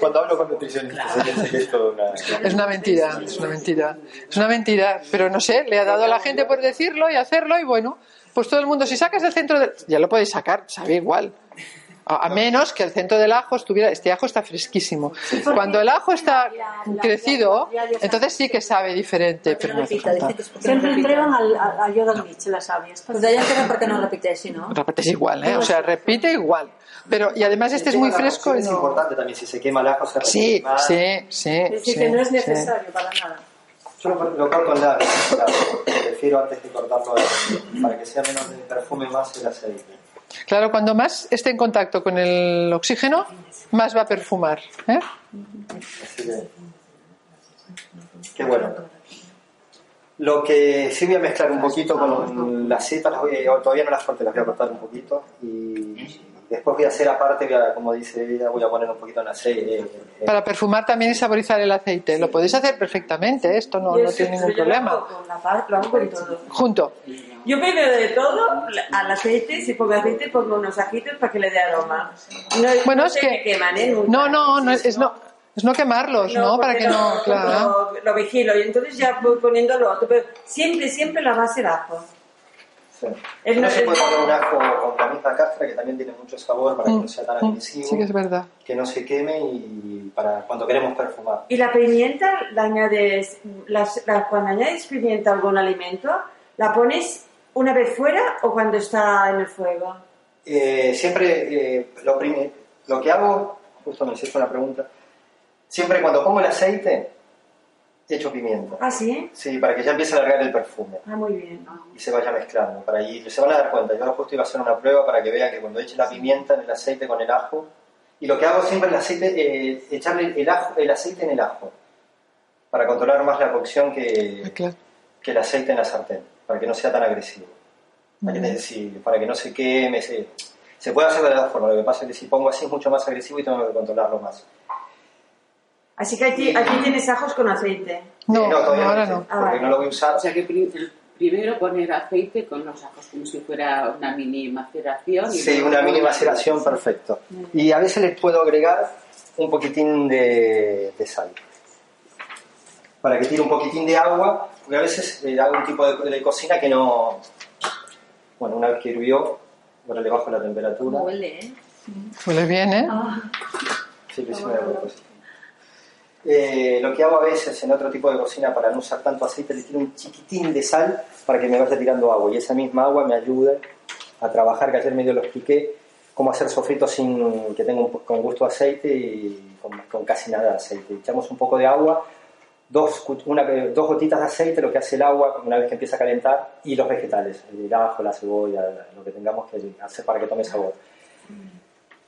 Cuando hablo con nutricionistas, una... Es una mentira, es una mentira. Es una mentira, pero no sé, le ha dado a la gente por decirlo y hacerlo y bueno, pues todo el mundo, si sacas el centro del... Ya lo podéis sacar, sabe igual. A, menos que el centro del ajo estuviera... Este ajo está fresquísimo. Cuando el ajo está crecido, entonces sí que sabe diferente, pero no hace falta. Siempre entregan al, al, Mitch, las sabias. Pues de allá porque no repite, si no. Repites igual, ¿eh? O sea, repite igual. Pero, y además este es muy fresco y Es importante también, si se quema el ajo, se repite Sí, sí, sí. Es decir, sí, que no es necesario para nada. Yo lo, lo corto en claro. prefiero antes de cortarlo para que sea menos de perfume más el aceite. Claro, cuando más esté en contacto con el oxígeno, más va a perfumar. ¿eh? Qué bueno. Lo que sí voy a mezclar un poquito con las setas, las voy a- todavía no las corté, las voy a cortar un poquito y después voy a hacer aparte, como dice ella, voy a poner un poquito en aceite. eh, Para perfumar también y saborizar el aceite. Lo podéis hacer perfectamente, ¿eh? esto no, no tiene ningún Yo lo problema. hago con la paz, lo hago con todo. Junto. Yo primero de todo, al aceite, si pongo aceite, pongo unos ajitos para que le dé aroma. No, Bueno, no es se que- me queman, ¿eh? Nunca. No, no, no es, es no, es no quemarlos, ¿no? Para porque que no, lo- claro. Lo, lo vigilo y entonces ya voy poniendo lo otro. Pero siempre, siempre la base el ajo. Sí. Es no se puede poner un ajo con la misma cáscara que también tiene mucho sabor para que no sea tan Mm, agresivo, Sí que es verdad. que no se queme y para cuando queremos perfumar. Y la pimienta, la añades, las- la- cuando añades pimienta a algún alimento, ¿la pones una vez fuera o cuando está en el fuego? Eh, siempre eh, lo, prim- lo que hago, justo me hiciste una pregunta, siempre cuando pongo el aceite, echo pimienta. ¿Ah, sí? Sí, para que ya empiece a largar el perfume Ah, muy bien. y se vaya mezclando. Para ahí se van a dar cuenta. Yo ahora justo iba a hacer una prueba para que vean que cuando eche la pimienta en el aceite con el ajo, y lo que hago siempre es el aceite, eh, echarle el, ajo, el aceite en el ajo, para controlar más la cocción Ah, que, claro. que el aceite en la sartén, para que no sea tan agresivo. Para que, para que no se queme. Se, se puede hacer de las dos formas. Lo que pasa es que si pongo así es mucho más agresivo y tengo que controlarlo más. Así que aquí, aquí tienes ajos con aceite. No, no, todavía ahora hice, no. Ah, Porque vale. no lo voy a usar. O sea que primero poner aceite con los ajos, como si fuera una mini maceración. y Sí, luego una mini maceración, perfecto. Y a veces les puedo agregar un poquitín de, de sal. Para que tire un poquitín de agua, porque a veces eh, hago un tipo de, de cocina que no... Bueno, una vez que hirvió, ahora le bajo la temperatura. Huele, ¿eh? Huele bien, ¿eh? Sí, que sí me da una cosa. Eh, lo que hago a veces en otro tipo de cocina para no usar tanto aceite, le tiro un chiquitín de sal para que me vaya tirando agua y esa misma agua me ayude a trabajar, que ayer medio lo expliqué, cómo hacer sofritos sin que tenga un con gusto de aceite y con, casi nada de aceite. Echamos un poco de agua, dos, una, dos gotitas de aceite, lo que hace el agua una vez que empieza a calentar, y los vegetales, el ajo, la cebolla, lo que tengamos que hacer para que tome sabor.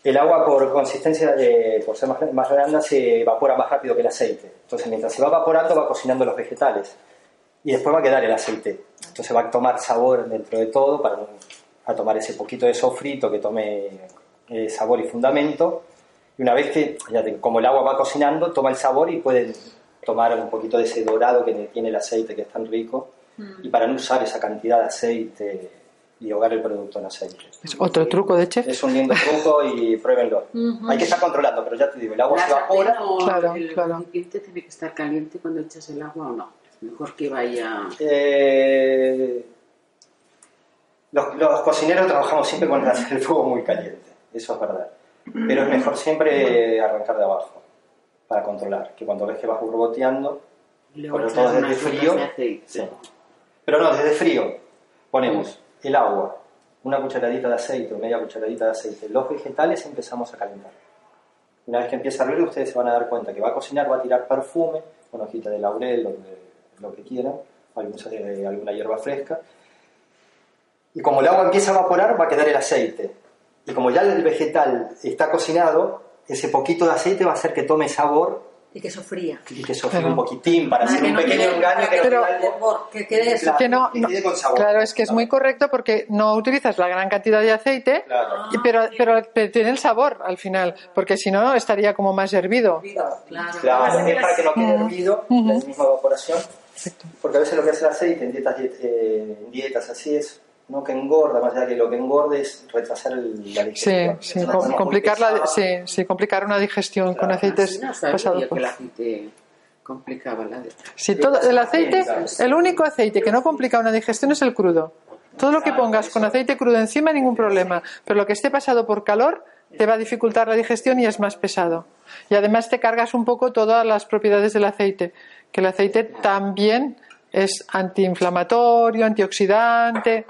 El agua por consistencia, de, por ser más, más blanda, se evapora más rápido que el aceite. Entonces, mientras se va evaporando, va cocinando los vegetales. Y después va a quedar el aceite. Entonces va a tomar sabor dentro de todo para a tomar ese poquito de sofrito que tome eh, sabor y fundamento. Y una vez que, ya te- como el agua va cocinando, toma el sabor y pueden tomar un poquito de ese dorado que tiene el aceite, que es tan rico. Y para no usar esa cantidad de aceite y ahogar el producto en aceite. Es otro truco de chef. Es un lindo truco y pruébenlo. Hay que estar controlando, pero ya te digo, el agua se evapora. Claro, el claro. recipiente tiene que estar caliente cuando echas el agua o no. Mejor que vaya. Eh, los, los cocineros trabajamos siempre con el fuego muy caliente, eso es verdad. Pero es mejor siempre arrancar de abajo para controlar, que cuando ves que vas Bueno, echar todo desde frío. de. Sí. Pero no, desde frío. Ponemos el agua, una cucharadita de aceite o media cucharadita de aceite. Los vegetales empezamos a calentar. Una vez que empieza a hervir, ustedes se van a dar cuenta que va a cocinar, va a tirar perfume, una hojita de laurel o de lo que quieran, eh, alguna hierba fresca. Y como el agua empieza a evaporar, va a quedar el aceite. Y como ya el vegetal está cocinado, ese poquito de aceite va a hacer que tome sabor Y que sofría. y que sofría Claro. un poquitín para hacer un no pequeño quede- engaño que no Pero- quede algo- Hervor, que quede eso. Claro. Que no, que no- quede con sabor. claro, es que es muy correcto porque no utilizas la gran cantidad de aceite, Claro. y- pero, pero, pero tiene el sabor al final, porque si no estaría como más hervido. Claro. Claro, es para que no quede hervido, la misma evaporación. Porque a veces lo que hace el aceite en dietas, eh, en dietas así es no que engorda, más allá que lo que engorde es retrasar el- la Sí, digestión. sí, com- muy complicar, la, sí, sí, complicar una digestión con aceites Así no por- que el aceite complicaba la de... Sí, todo, el aceite, el único aceite que no complica una digestión es el crudo. Todo lo que pongas con aceite crudo encima, ningún problema. Pero lo que esté pasado por calor te va a dificultar la digestión y es más pesado. Y además te cargas un poco todas las propiedades del aceite. Que el aceite también es antiinflamatorio, antioxidante.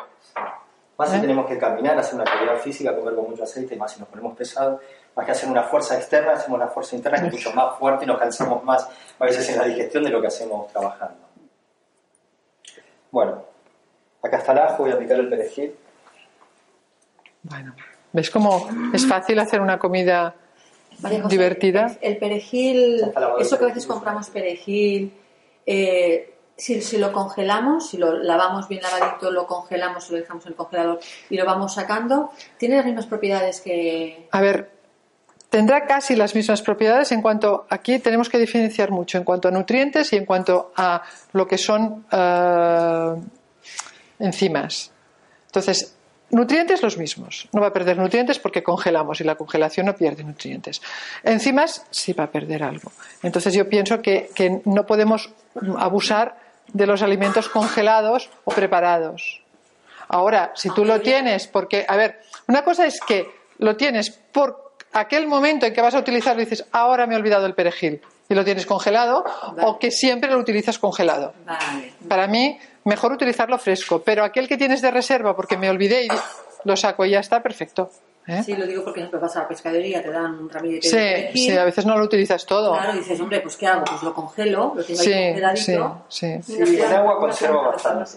Más ¿Eh? si tenemos que caminar, hacer una actividad física, comer con mucho aceite, y más si nos ponemos pesados, más que hacer una fuerza externa, hacemos una fuerza interna que es mucho más fuerte y nos cansamos más a veces en la digestión de lo que hacemos trabajando. Bueno, acá está el ajo, voy a picar el perejil. Bueno, ¿ves cómo es fácil hacer una comida José, divertida? El, perejil, eso que a veces compramos perejil, eh, si, lo congelamos, si lo lavamos bien lavadito, lo congelamos, lo dejamos en el congelador y lo vamos sacando, tiene las mismas propiedades que... A ver, tendrá casi las mismas propiedades en cuanto aquí tenemos que diferenciar mucho en cuanto a nutrientes y en cuanto a lo que son eh, enzimas. Entonces, nutrientes los mismos. No va a perder nutrientes porque congelamos y la congelación no pierde nutrientes. Enzimas sí va a perder algo. Entonces yo pienso que no podemos abusar de los alimentos congelados o preparados. Ahora, si tú lo tienes, porque, a ver, una cosa es que lo tienes por aquel momento en que vas a utilizarlo y dices, ahora me he olvidado el perejil y lo tienes congelado, o que siempre lo utilizas congelado. Vale. Para mí, mejor utilizarlo fresco, pero aquel que tienes de reserva porque me olvidé y lo saco y ya está, perfecto. ¿Eh? Sí, lo digo porque siempre vas a la pescadería, te dan un ramillete Sí, de perejil. sí, a veces no lo utilizas todo. Claro, y dices, hombre, pues ¿qué hago? Pues lo congelo, lo tengo ahí Sí, congeladito. sí, sí. Sí, el agua conserva bastante.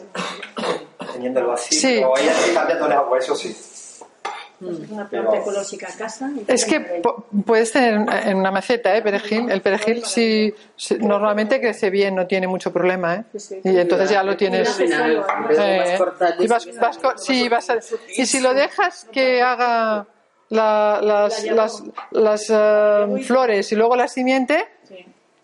Teniéndolo así, Sí. pero ahí que cambiando el agua, eso sí. Una Pero- planta ecológica a casa. y Es que poner- po- puedes tener en una maceta, ¿eh? Perejil. El perejil sí, sí, normalmente crece bien, no tiene mucho problema, ¿eh? Y entonces ya lo tienes. Eh, y vas, vas sí, vas a- y si lo dejas que haga la- las, las, las, eh, flores y luego la simiente.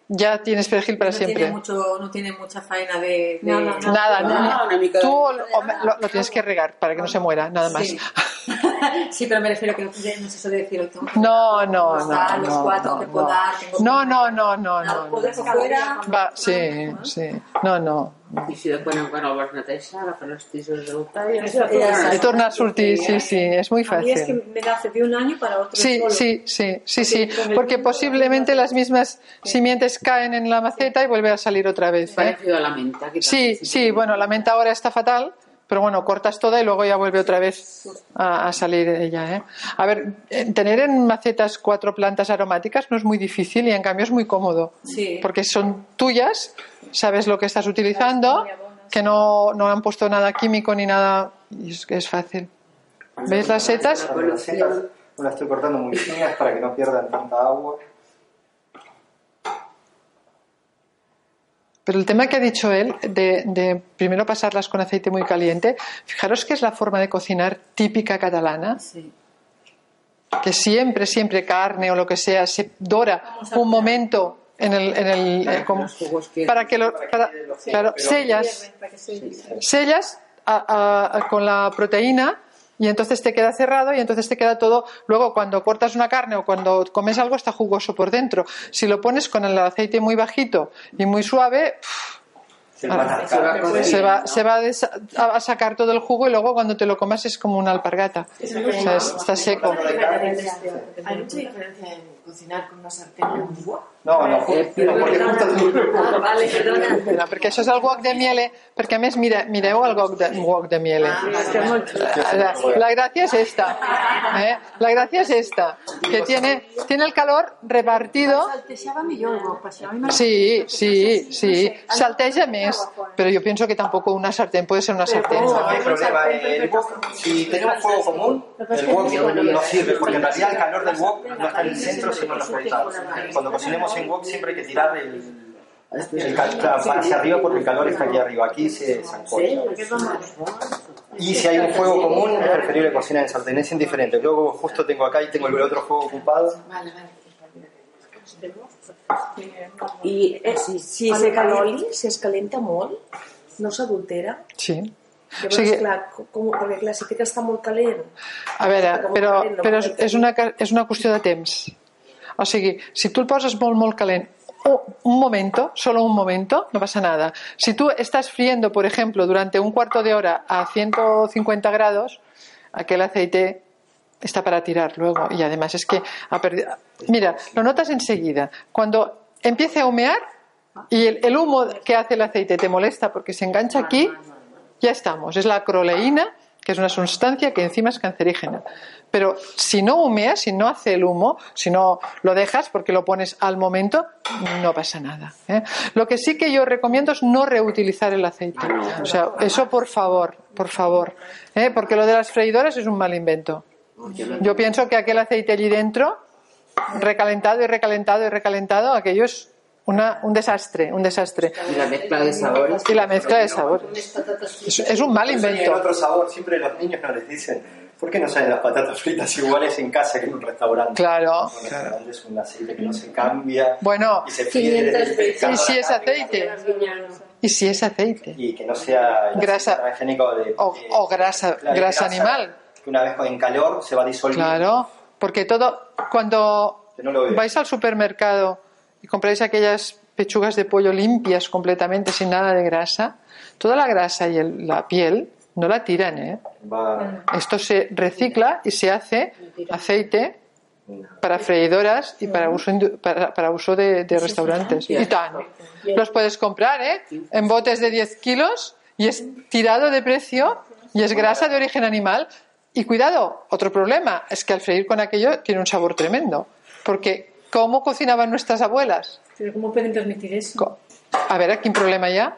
Ya tienes perejil para no siempre. Tiene mucho, no tiene mucha faena de... de- No, no, no. Nada, de- Tú o- o me- lo, lo tienes que regar para que no se muera, nada más. Sí. sí, pero me refiero a que no no es eso de decir, No, no, no. dar, los no, cuatro no, que tengo que- No, no, no, no, No, no. Va, sí, sí. No, no. I si de quan en quan el vas netejar, agafar els tisos del tall i Eso els ya Y tornar a surtir, sí, sí, es muy A mí es que fácil. me nace de un año para otro Sí, solo. sí, sí, sí, sí, Porque posiblemente las mismas simientes caen en la maceta y vuelve a salir otra vez. ¿eh? Parecido a la menta. que Sí, sí, bueno, la menta ahora está fatal, pero bueno, cortas toda y luego ya vuelve otra vez a, a salir ella. ¿eh? A ver, tener en macetas cuatro plantas aromáticas no es muy difícil y en cambio es muy cómodo, Sí. porque son tuyas, sabes lo que estás utilizando, que no, no han puesto nada químico ni nada, y es, es fácil. ¿Ves las setas? Las estoy cortando muy finas para que no pierdan tanta agua. Pero el tema que ha dicho él, de, de primero pasarlas con aceite muy caliente, fijaros que es la forma de cocinar típica catalana. Sí. que siempre, siempre carne o lo que sea se dora un momento en el, en el eh, como- para que lo, para- claro, sellas, sellas a- a- con la proteína y entonces te queda cerrado y entonces te queda todo. Luego, cuando cortas una carne o cuando comes algo, está jugoso por dentro. Si lo pones con el aceite muy bajito y muy suave, Se va, se va a, des- a- a sacar todo el jugo y luego cuando te lo comas es como una alpargata. O sea, es- está seco. Hay mucha diferencia en cocinar con una sartén o un wok. No, no, ju- no, porque justo Ah, vale, perdona. No, perquè això és el wok de miele, perquè a més mira, mireu el wok de, wok de miele. La, la gracia es esta, ¿eh? la gracia es esta, que tiene, tiene el calor repartido. Saltejava millor el wok, això a mi m'agrada. Sí, sí, sí, salteja més, pero yo pienso que tampoco una sartén puede ser una sartén. No hay problema. El wok, si tenemos fuego común, el wok no sirve, porque en realidad el calor del wok no está en el centro, sino en los costados. Cuando cocinemos en wok siempre hay que tirar el, el cal- claro, hacia arriba porque el calor está aquí arriba. Aquí se zancocha. Y si hay un fuego común, es preferible cocinar en sartén. Es indiferente. Luego justo tengo acá y tengo el otro fuego ocupado. Vale, vale. I eh, sí, se el l'oli, si es calenta molt, no s'adultera. Sí. Llavors, O sigui, clar, com, perquè clar, si que està molt calent, A veure, però, calent, no però és, una, és una qüestió de temps. O sigui, si tu el poses molt, molt un momento, solo un momento, no pasa nada. Si tú estás friendo, por ejemplo, durante un cuarto de hora a 150 grados, aquel aceite está para tirar luego. Y además es que ha perdido. Mira, lo notas enseguida. Cuando empiece a humear y el, el humo que hace el aceite te molesta porque se engancha aquí, ya estamos. Es la acroleína, que es una sustancia que encima es cancerígena. Pero si no humea, si no hace el humo, si no lo dejas porque lo pones al momento, no pasa nada. ¿eh? Lo que sí que yo recomiendo es no reutilizar el aceite. O sea, eso por favor, por favor. ¿eh? Porque lo de las freidoras es un mal invento. Yo pienso que aquel aceite allí dentro, recalentado y recalentado y recalentado, aquello es una, un desastre, un desastre. Y la mezcla de sabores. Y la mezcla de sabores. Es, es un mal invento. otro sabor. Siempre los niños no les dicen, ¿por qué no salen las patatas fritas iguales en casa que en un restaurante? Claro. Un restaurante es un aceite que no se cambia Bueno, y se pescado y si es aceite, y si es aceite, y que no sea Grasa. de, o, de- o grasa, claro, grasa animal. que una vez en calor se va disolviendo. Claro, porque todo, cuando no vais al supermercado y compráis aquellas pechugas de pollo limpias completamente sin nada de grasa, toda la grasa y el- la piel no la tiran, ¿eh? Esto se recicla y se hace aceite para freidoras y para uso, para, para uso de, de restaurantes. Y tan. Los puedes comprar ¿eh? en botes de 10 kilos y es tirado de precio y es grasa de origen animal. Y cuidado, otro problema es que al freír con aquello tiene un sabor tremendo. Porque, ¿cómo cocinaban nuestras abuelas? Pero ¿cómo pueden permitir eso? A ver, aquí un problema ya.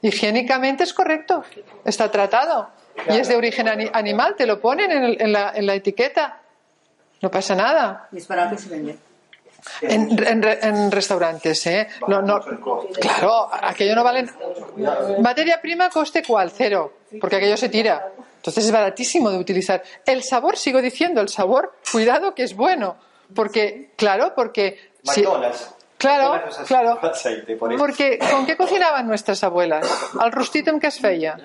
Higiénicamente es correcto, está tratado y es de origen ani- animal, te lo ponen en, el- en la, en la etiqueta. No pasa nada. Y es para que se vende. En, en en restaurantes, ¿eh? No, no, claro, aquello no vale. Materia prima coste cuál, cero, porque aquello se tira. Entonces es baratísimo de utilizar. El sabor, sigo diciendo, el sabor, cuidado que es bueno, porque, claro, porque si- McDonald's. Claro, McDonald's claro. aceite, por eso. Porque, ¿con qué cocinaban nuestras abuelas? Al rustito en què es feia?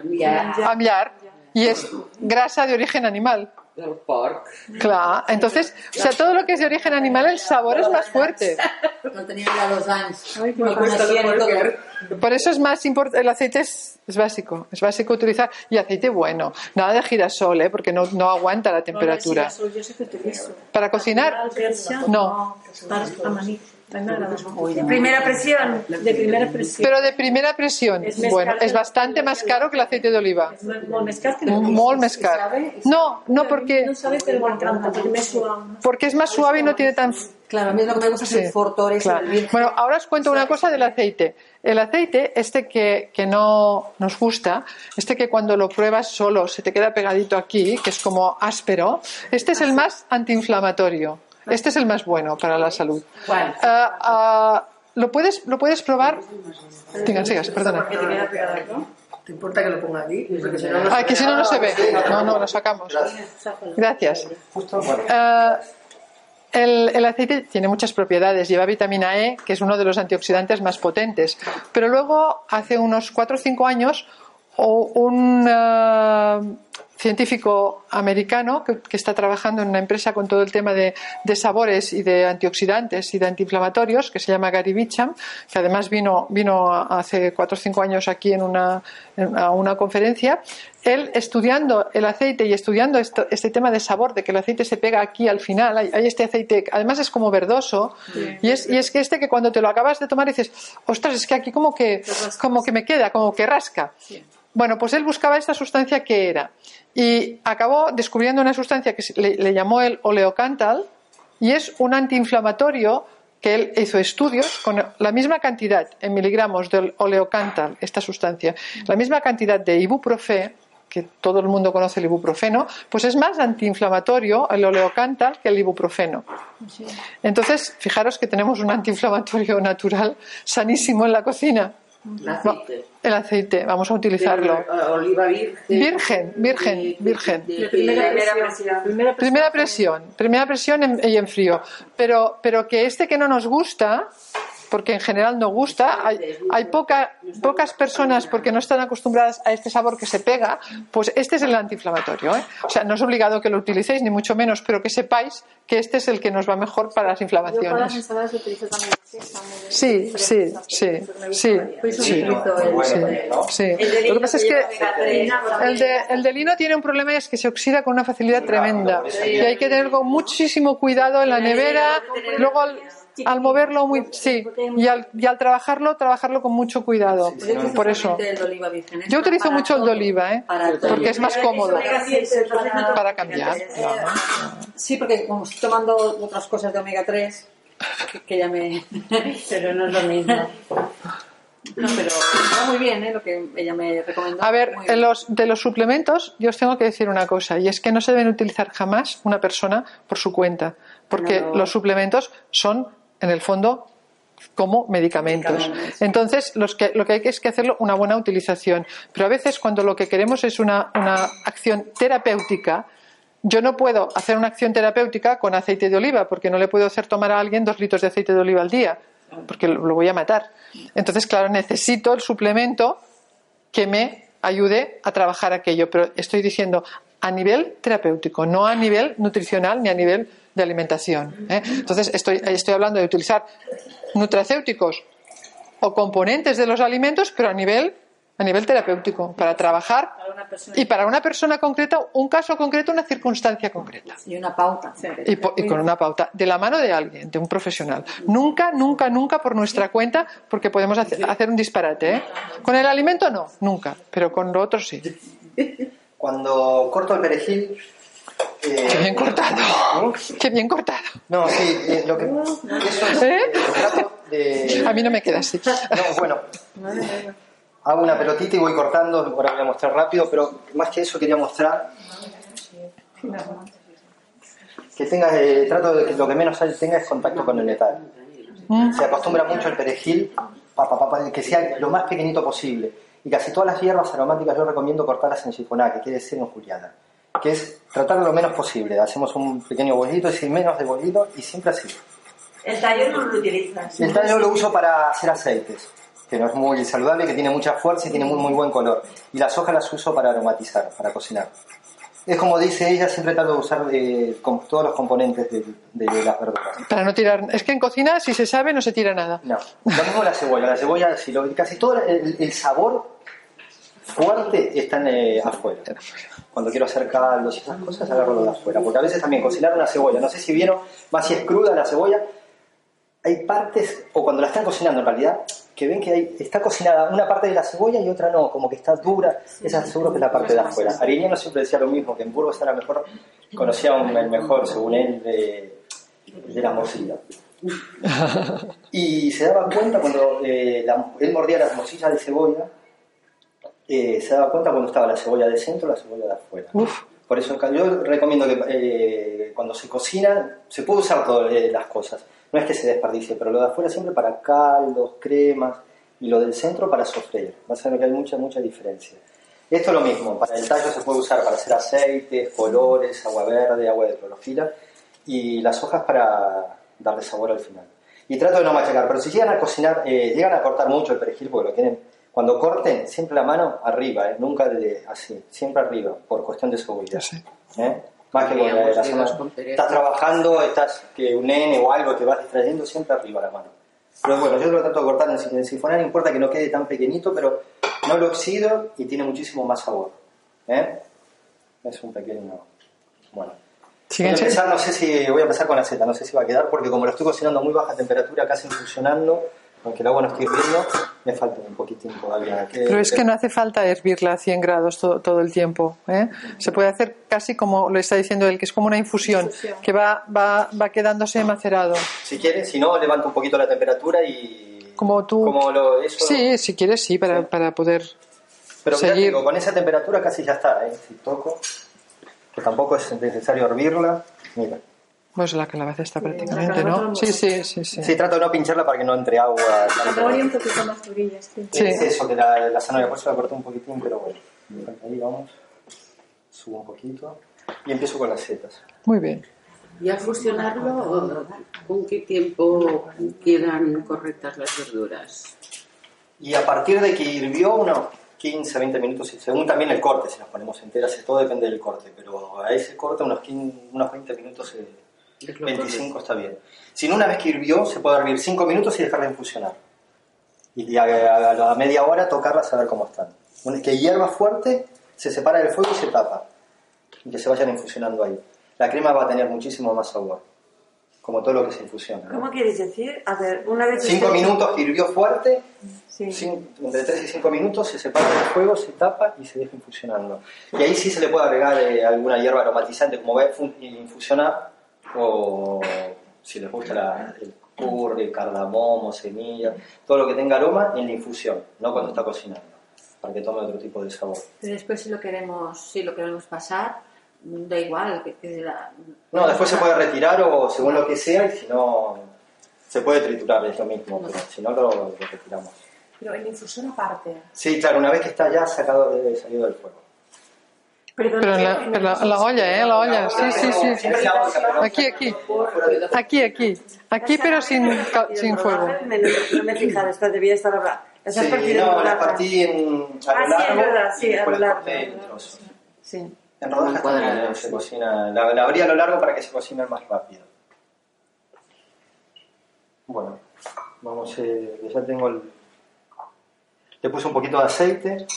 Amb llar. Y es grasa de origen animal. El porc. Claro. Entonces, o sea, todo lo que es de origen animal, el sabor es más fuerte. No tenía ya dos años. Ay, todo. Por eso es más importante, el aceite es, es básico, es básico utilizar y aceite bueno, nada de girasol, ¿eh? porque no, no aguanta la temperatura. No, el girasol, yo sé que utilizo. Para cocinar, no, Para mucho. Primera presión. De primera presión. pero de primera presión, més bueno, car que es bastante más caro que el aceite de oliva. És molt més car que el Molt més car. No, no porque, No sabe, pero me encanta, porque me porque es más suave y no tiene tan Claro, a mí lo que me gusta es Sí, el fortor ese claro. virgen. Bueno, ahora os cuento una cosa del aceite. El aceite, este que, que no nos gusta, este que cuando lo pruebas solo se te queda pegadito aquí, que es como áspero, este es el más antiinflamatorio. Este es el más bueno para la salud. ¿Cuál? Ah, ah, lo puedes, lo puedes probar. Sigan, sigas, perdona. Te queda pegado, ¿no? ¿Te importa que lo ponga aquí? Porque si no, no Ah, que si no, no se ve. No, no, lo sacamos. Gracias. Eh, el, el aceite tiene muchas propiedades. Lleva vitamina E, que es uno de los antioxidantes más potentes. Pero luego, hace unos 4 o 5 años, un científico americano que, que está trabajando en una empresa con todo el tema de, de sabores y de antioxidantes y de antiinflamatorios, que se llama Gary Beecham, que además vino, vino hace 4 o 5 años aquí en una, en- a una conferencia, él estudiando el aceite y estudiando esto- este tema de sabor, de que el aceite se pega aquí al final, hay, hay este aceite, además es como verdoso, y, es, y es que este que cuando te lo acabas de tomar dices, ostras, es que aquí como que, como que me queda, como que rasca. Bueno, pues él buscaba esta sustancia que era y acabó descubriendo una sustancia que le, le llamó el oleocantal y es un antiinflamatorio que él hizo estudios con la misma cantidad en miligramos del oleocantal, esta sustancia, la misma cantidad de ibuprofeno, que todo el mundo conoce el ibuprofeno, pues es más antiinflamatorio el oleocantal que el ibuprofeno. Entonces, fijaros que tenemos un antiinflamatorio natural sanísimo en la cocina. El aceite. El aceite, vamos a utilizarlo. De, eh, oliva virgen. Virgen, virgen, virgen. de- primera de- presión. Primera presión. Primera presión, primera presión en- y en frío. Pero, pero que este que no nos gusta, porque en general no gusta, hay, hay poca- pocas personas porque no están acostumbradas a este sabor que se pega, pues este es el antiinflamatorio. ¿eh? O sea, no es obligado que lo utilicéis, ni mucho menos, pero que sepáis que este es el que nos va mejor para las Yo para las inflamaciones. utilizo también sésamo. de- Sí, sí, sí, sí, Por eso sí. Sí, sí. Lo que pasa es que el de, el de lino tiene un problema y es que se oxida con una facilidad tremenda. Y hay que tener con muchísimo cuidado en la nevera. Luego al, moverlo muy. Sí. Y al, y al trabajarlo, trabajarlo con mucho cuidado. Yo utilizo Por eso. Yo utilizo mucho el de oliva, ¿eh? Porque es más cómodo. Para- cambiar. Sí, porque como estoy tomando otras cosas de omega 3, que, ya me... Pero no es lo mismo. No, pero está muy bien, ¿eh? Lo que ella me recomendó. A ver, en los, de los suplementos, yo os tengo que decir una cosa, y es que no se deben utilizar jamás una persona por su cuenta, porque No. los suplementos son, en el fondo, como medicamentos. Entonces, los que, lo que hay que es que hacerlo una buena utilización. Pero a veces, cuando lo que queremos es una, una acción terapéutica, yo no puedo hacer una acción terapéutica con aceite de oliva, porque no le puedo hacer tomar a alguien dos litros de aceite de oliva al día, porque lo lo voy a matar. Entonces, claro, necesito el suplemento que me ayude a trabajar aquello. Pero estoy diciendo a nivel terapéutico, no a nivel nutricional ni a nivel de alimentación. ¿eh? Entonces, estoy, estoy hablando de utilizar nutracéuticos o componentes de los alimentos, pero a nivel, a nivel terapéutico, para trabajar y para una persona concreta, un caso concreto, una circunstancia concreta. Y una pauta. Y, po- y con una pauta, de la mano de alguien, de un profesional. Nunca, nunca, nunca por nuestra cuenta, porque podemos hace- hacer un disparate. ¿eh? Con el alimento no, nunca, pero con lo otro sí. Cuando corto el perejil. Eh, Qué bien cortado. Qué bien cortado. No, sí, eh, lo que. Eso es, ¿Eh? trato de. A mí no me queda así. No, bueno. Hago una pelotita y voy cortando, ahora voy a mostrar rápido, pero más que eso quería mostrar que tenga, eh, trato de que lo que menos tenga es contacto con el metal. Se acostumbra mucho el perejil, pa, pa, pa, pa, que sea lo más pequeñito posible. Y casi todas las hierbas aromáticas yo recomiendo cortarlas en sifoná, que quiere decir en juliana, que es tratar lo menos posible. Hacemos un pequeño bolito y sin menos de bolito y siempre así. El tallo no lo utilizas. El tallo lo uso para hacer aceites, que no es muy saludable, que tiene mucha fuerza y tiene muy, muy buen color. Y las hojas las uso para aromatizar, para cocinar. Es como dice ella, siempre trato de usar eh, con todos los componentes de, de las verduras. Para no tirar. Es que en cocina, si se sabe, no se tira nada. No, lo mismo la cebolla. La cebolla, si lo- casi todo el, el sabor fuerte está en, eh, afuera. Cuando quiero hacer caldos y esas cosas, agarro de afuera. Porque a veces también cocinar una cebolla, no sé si vieron, más si es cruda la cebolla, hay partes, o cuando la están cocinando en realidad, que ven que hay, está cocinada una parte de la cebolla y otra no, como que está dura, esa seguro que es la parte de afuera. Ariñano siempre decía lo mismo, que en Burgos era mejor, conocía un- el mejor, según él, de, de la morcilla. Y se daba cuenta cuando eh, la- él mordía las morcillas de cebolla, eh, se daba cuenta cuando estaba la cebolla de centro y la cebolla de afuera. Por eso yo recomiendo que eh, cuando se cocina, se puede usar todas eh, las cosas. No es que se desperdicie, pero lo de afuera siempre para caldos, cremas, y lo del centro para sofreír. Vas a ver que hay mucha, mucha diferencia. Esto es lo mismo, para el tallo se puede usar para hacer aceites, colores, agua verde, agua de clorofila y las hojas para darle sabor al final. Y trato de no machacar, pero si llegan a cocinar, eh, llegan a cortar mucho el perejil porque lo quieren, cuando corten, siempre la mano arriba, eh, nunca de, así, siempre arriba, por cuestión de seguridad. ¿eh? Más que con la, la estás trabajando, estás que un nene o algo te vas distrayendo, siempre arriba la mano. Pero bueno, yo lo trato de cortar en el- no importa que no quede tan pequeñito, pero no lo oxido y tiene muchísimo más sabor. ¿eh? Es un pequeño... Bueno. Voy a, empezar, no sé si, voy a empezar con la seta, no sé si va a quedar, porque como lo estoy cocinando a muy baja temperatura, casi infusionando, aunque el agua no estoy hirviendo, me falta un poquitín todavía. ¿Qué- Pero es que no hace falta hervirla a 100 grados todo, todo el tiempo. ¿eh? Se puede hacer casi como lo está diciendo él, que es como una infusión, que va, va, va quedándose macerado. Si quieres, si no, levanto un poquito la temperatura y... Como tú. Como lo, eso, Sí, si quieres, sí, para, para poder. Pero seguir. digo, con esa temperatura casi ya está, ¿eh? Si toco, que tampoco es necesario hervirla, mira. Pues la calabaza está prácticamente, ¿no? Sí, sí, sí. sí. Sí, trato de no pincharla para que no entre agua. tanto. Zanahoria un poquito más durilla, sí. Sí. Es eso, que la, la zanahoria, por eso la corté un poquitín, pero bueno. Ahí vamos. Subo un poquito. Y empiezo con las setas. Muy bien. Y al fusionarlo, ¿con qué tiempo quedan correctas las verduras? Y a partir de que hirvió, unos 15, 20 minutos, según también el corte, si las ponemos enteras, todo depende del corte, pero a ese corte unos, 15, unos 20 minutos, eh, Es lo 25 está bien. Si no, una vez que hirvió, se puede hervir 5 minutos y dejarla infusionar. Y a, a- a la media hora tocarlas a ver cómo están. Una vez que hierva fuerte, se separa del fuego y se tapa. Y que se vayan infusionando ahí. La crema va a tener muchísimo más sabor. Como todo lo que se infusiona. ¿no? ¿Cómo quieres decir? A ver, una vez... 5 esté- minutos que hirvió fuerte, Sí. Entre 3 y 5 minutos se separa del fuego, se tapa y se deja infusionando. Y ahí sí se le puede agregar eh, alguna hierba aromatizante como va a fu- infusionar o si les gusta la- el curry, cardamomo, semilla, todo lo que tenga aroma en la infusión, no cuando está cocinando, para que tome otro tipo de sabor. Pero después si lo queremos, si lo queremos pasar, da igual que quede la... No, después se puede retirar o según lo que sea y si no se puede triturar, es lo mismo, pero si no lo, lo retiramos. Pero en infusión aparte. Sí, claro, una vez que está ya sacado, eh, salido del fuego. Pero en la, la- olla, ¿eh? La olla. Sí, sí, sí. sí. Aquí, aquí. Aquí, aquí. Aquí, pero sin, sin fuego. No me he fijado, esta debía estar hablando. Las has partido en no, las rodajas. partí en, a lo Ah, sí, es verdad, sí, a lo largo. Sí. En rodajas se cocina, la, la abrí a lo largo para que se cocine más rápido. Bueno, vamos, eh, ya tengo el... Le puse un poquito de aceite.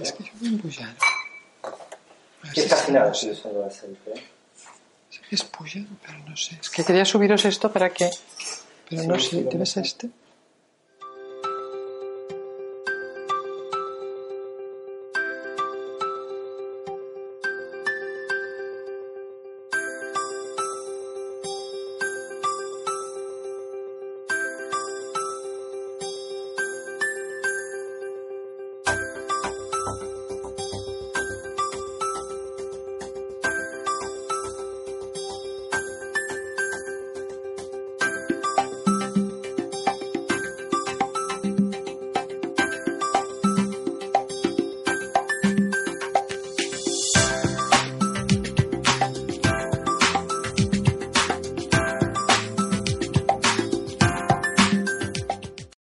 Es que yo voy a empullar. Que es casi nada, si uso de aceite. ¿eh? Es pullado, pero no sé. Es que quería subiros esto para que. Pero no sé, sí, lo ¿debe ser mismo. este?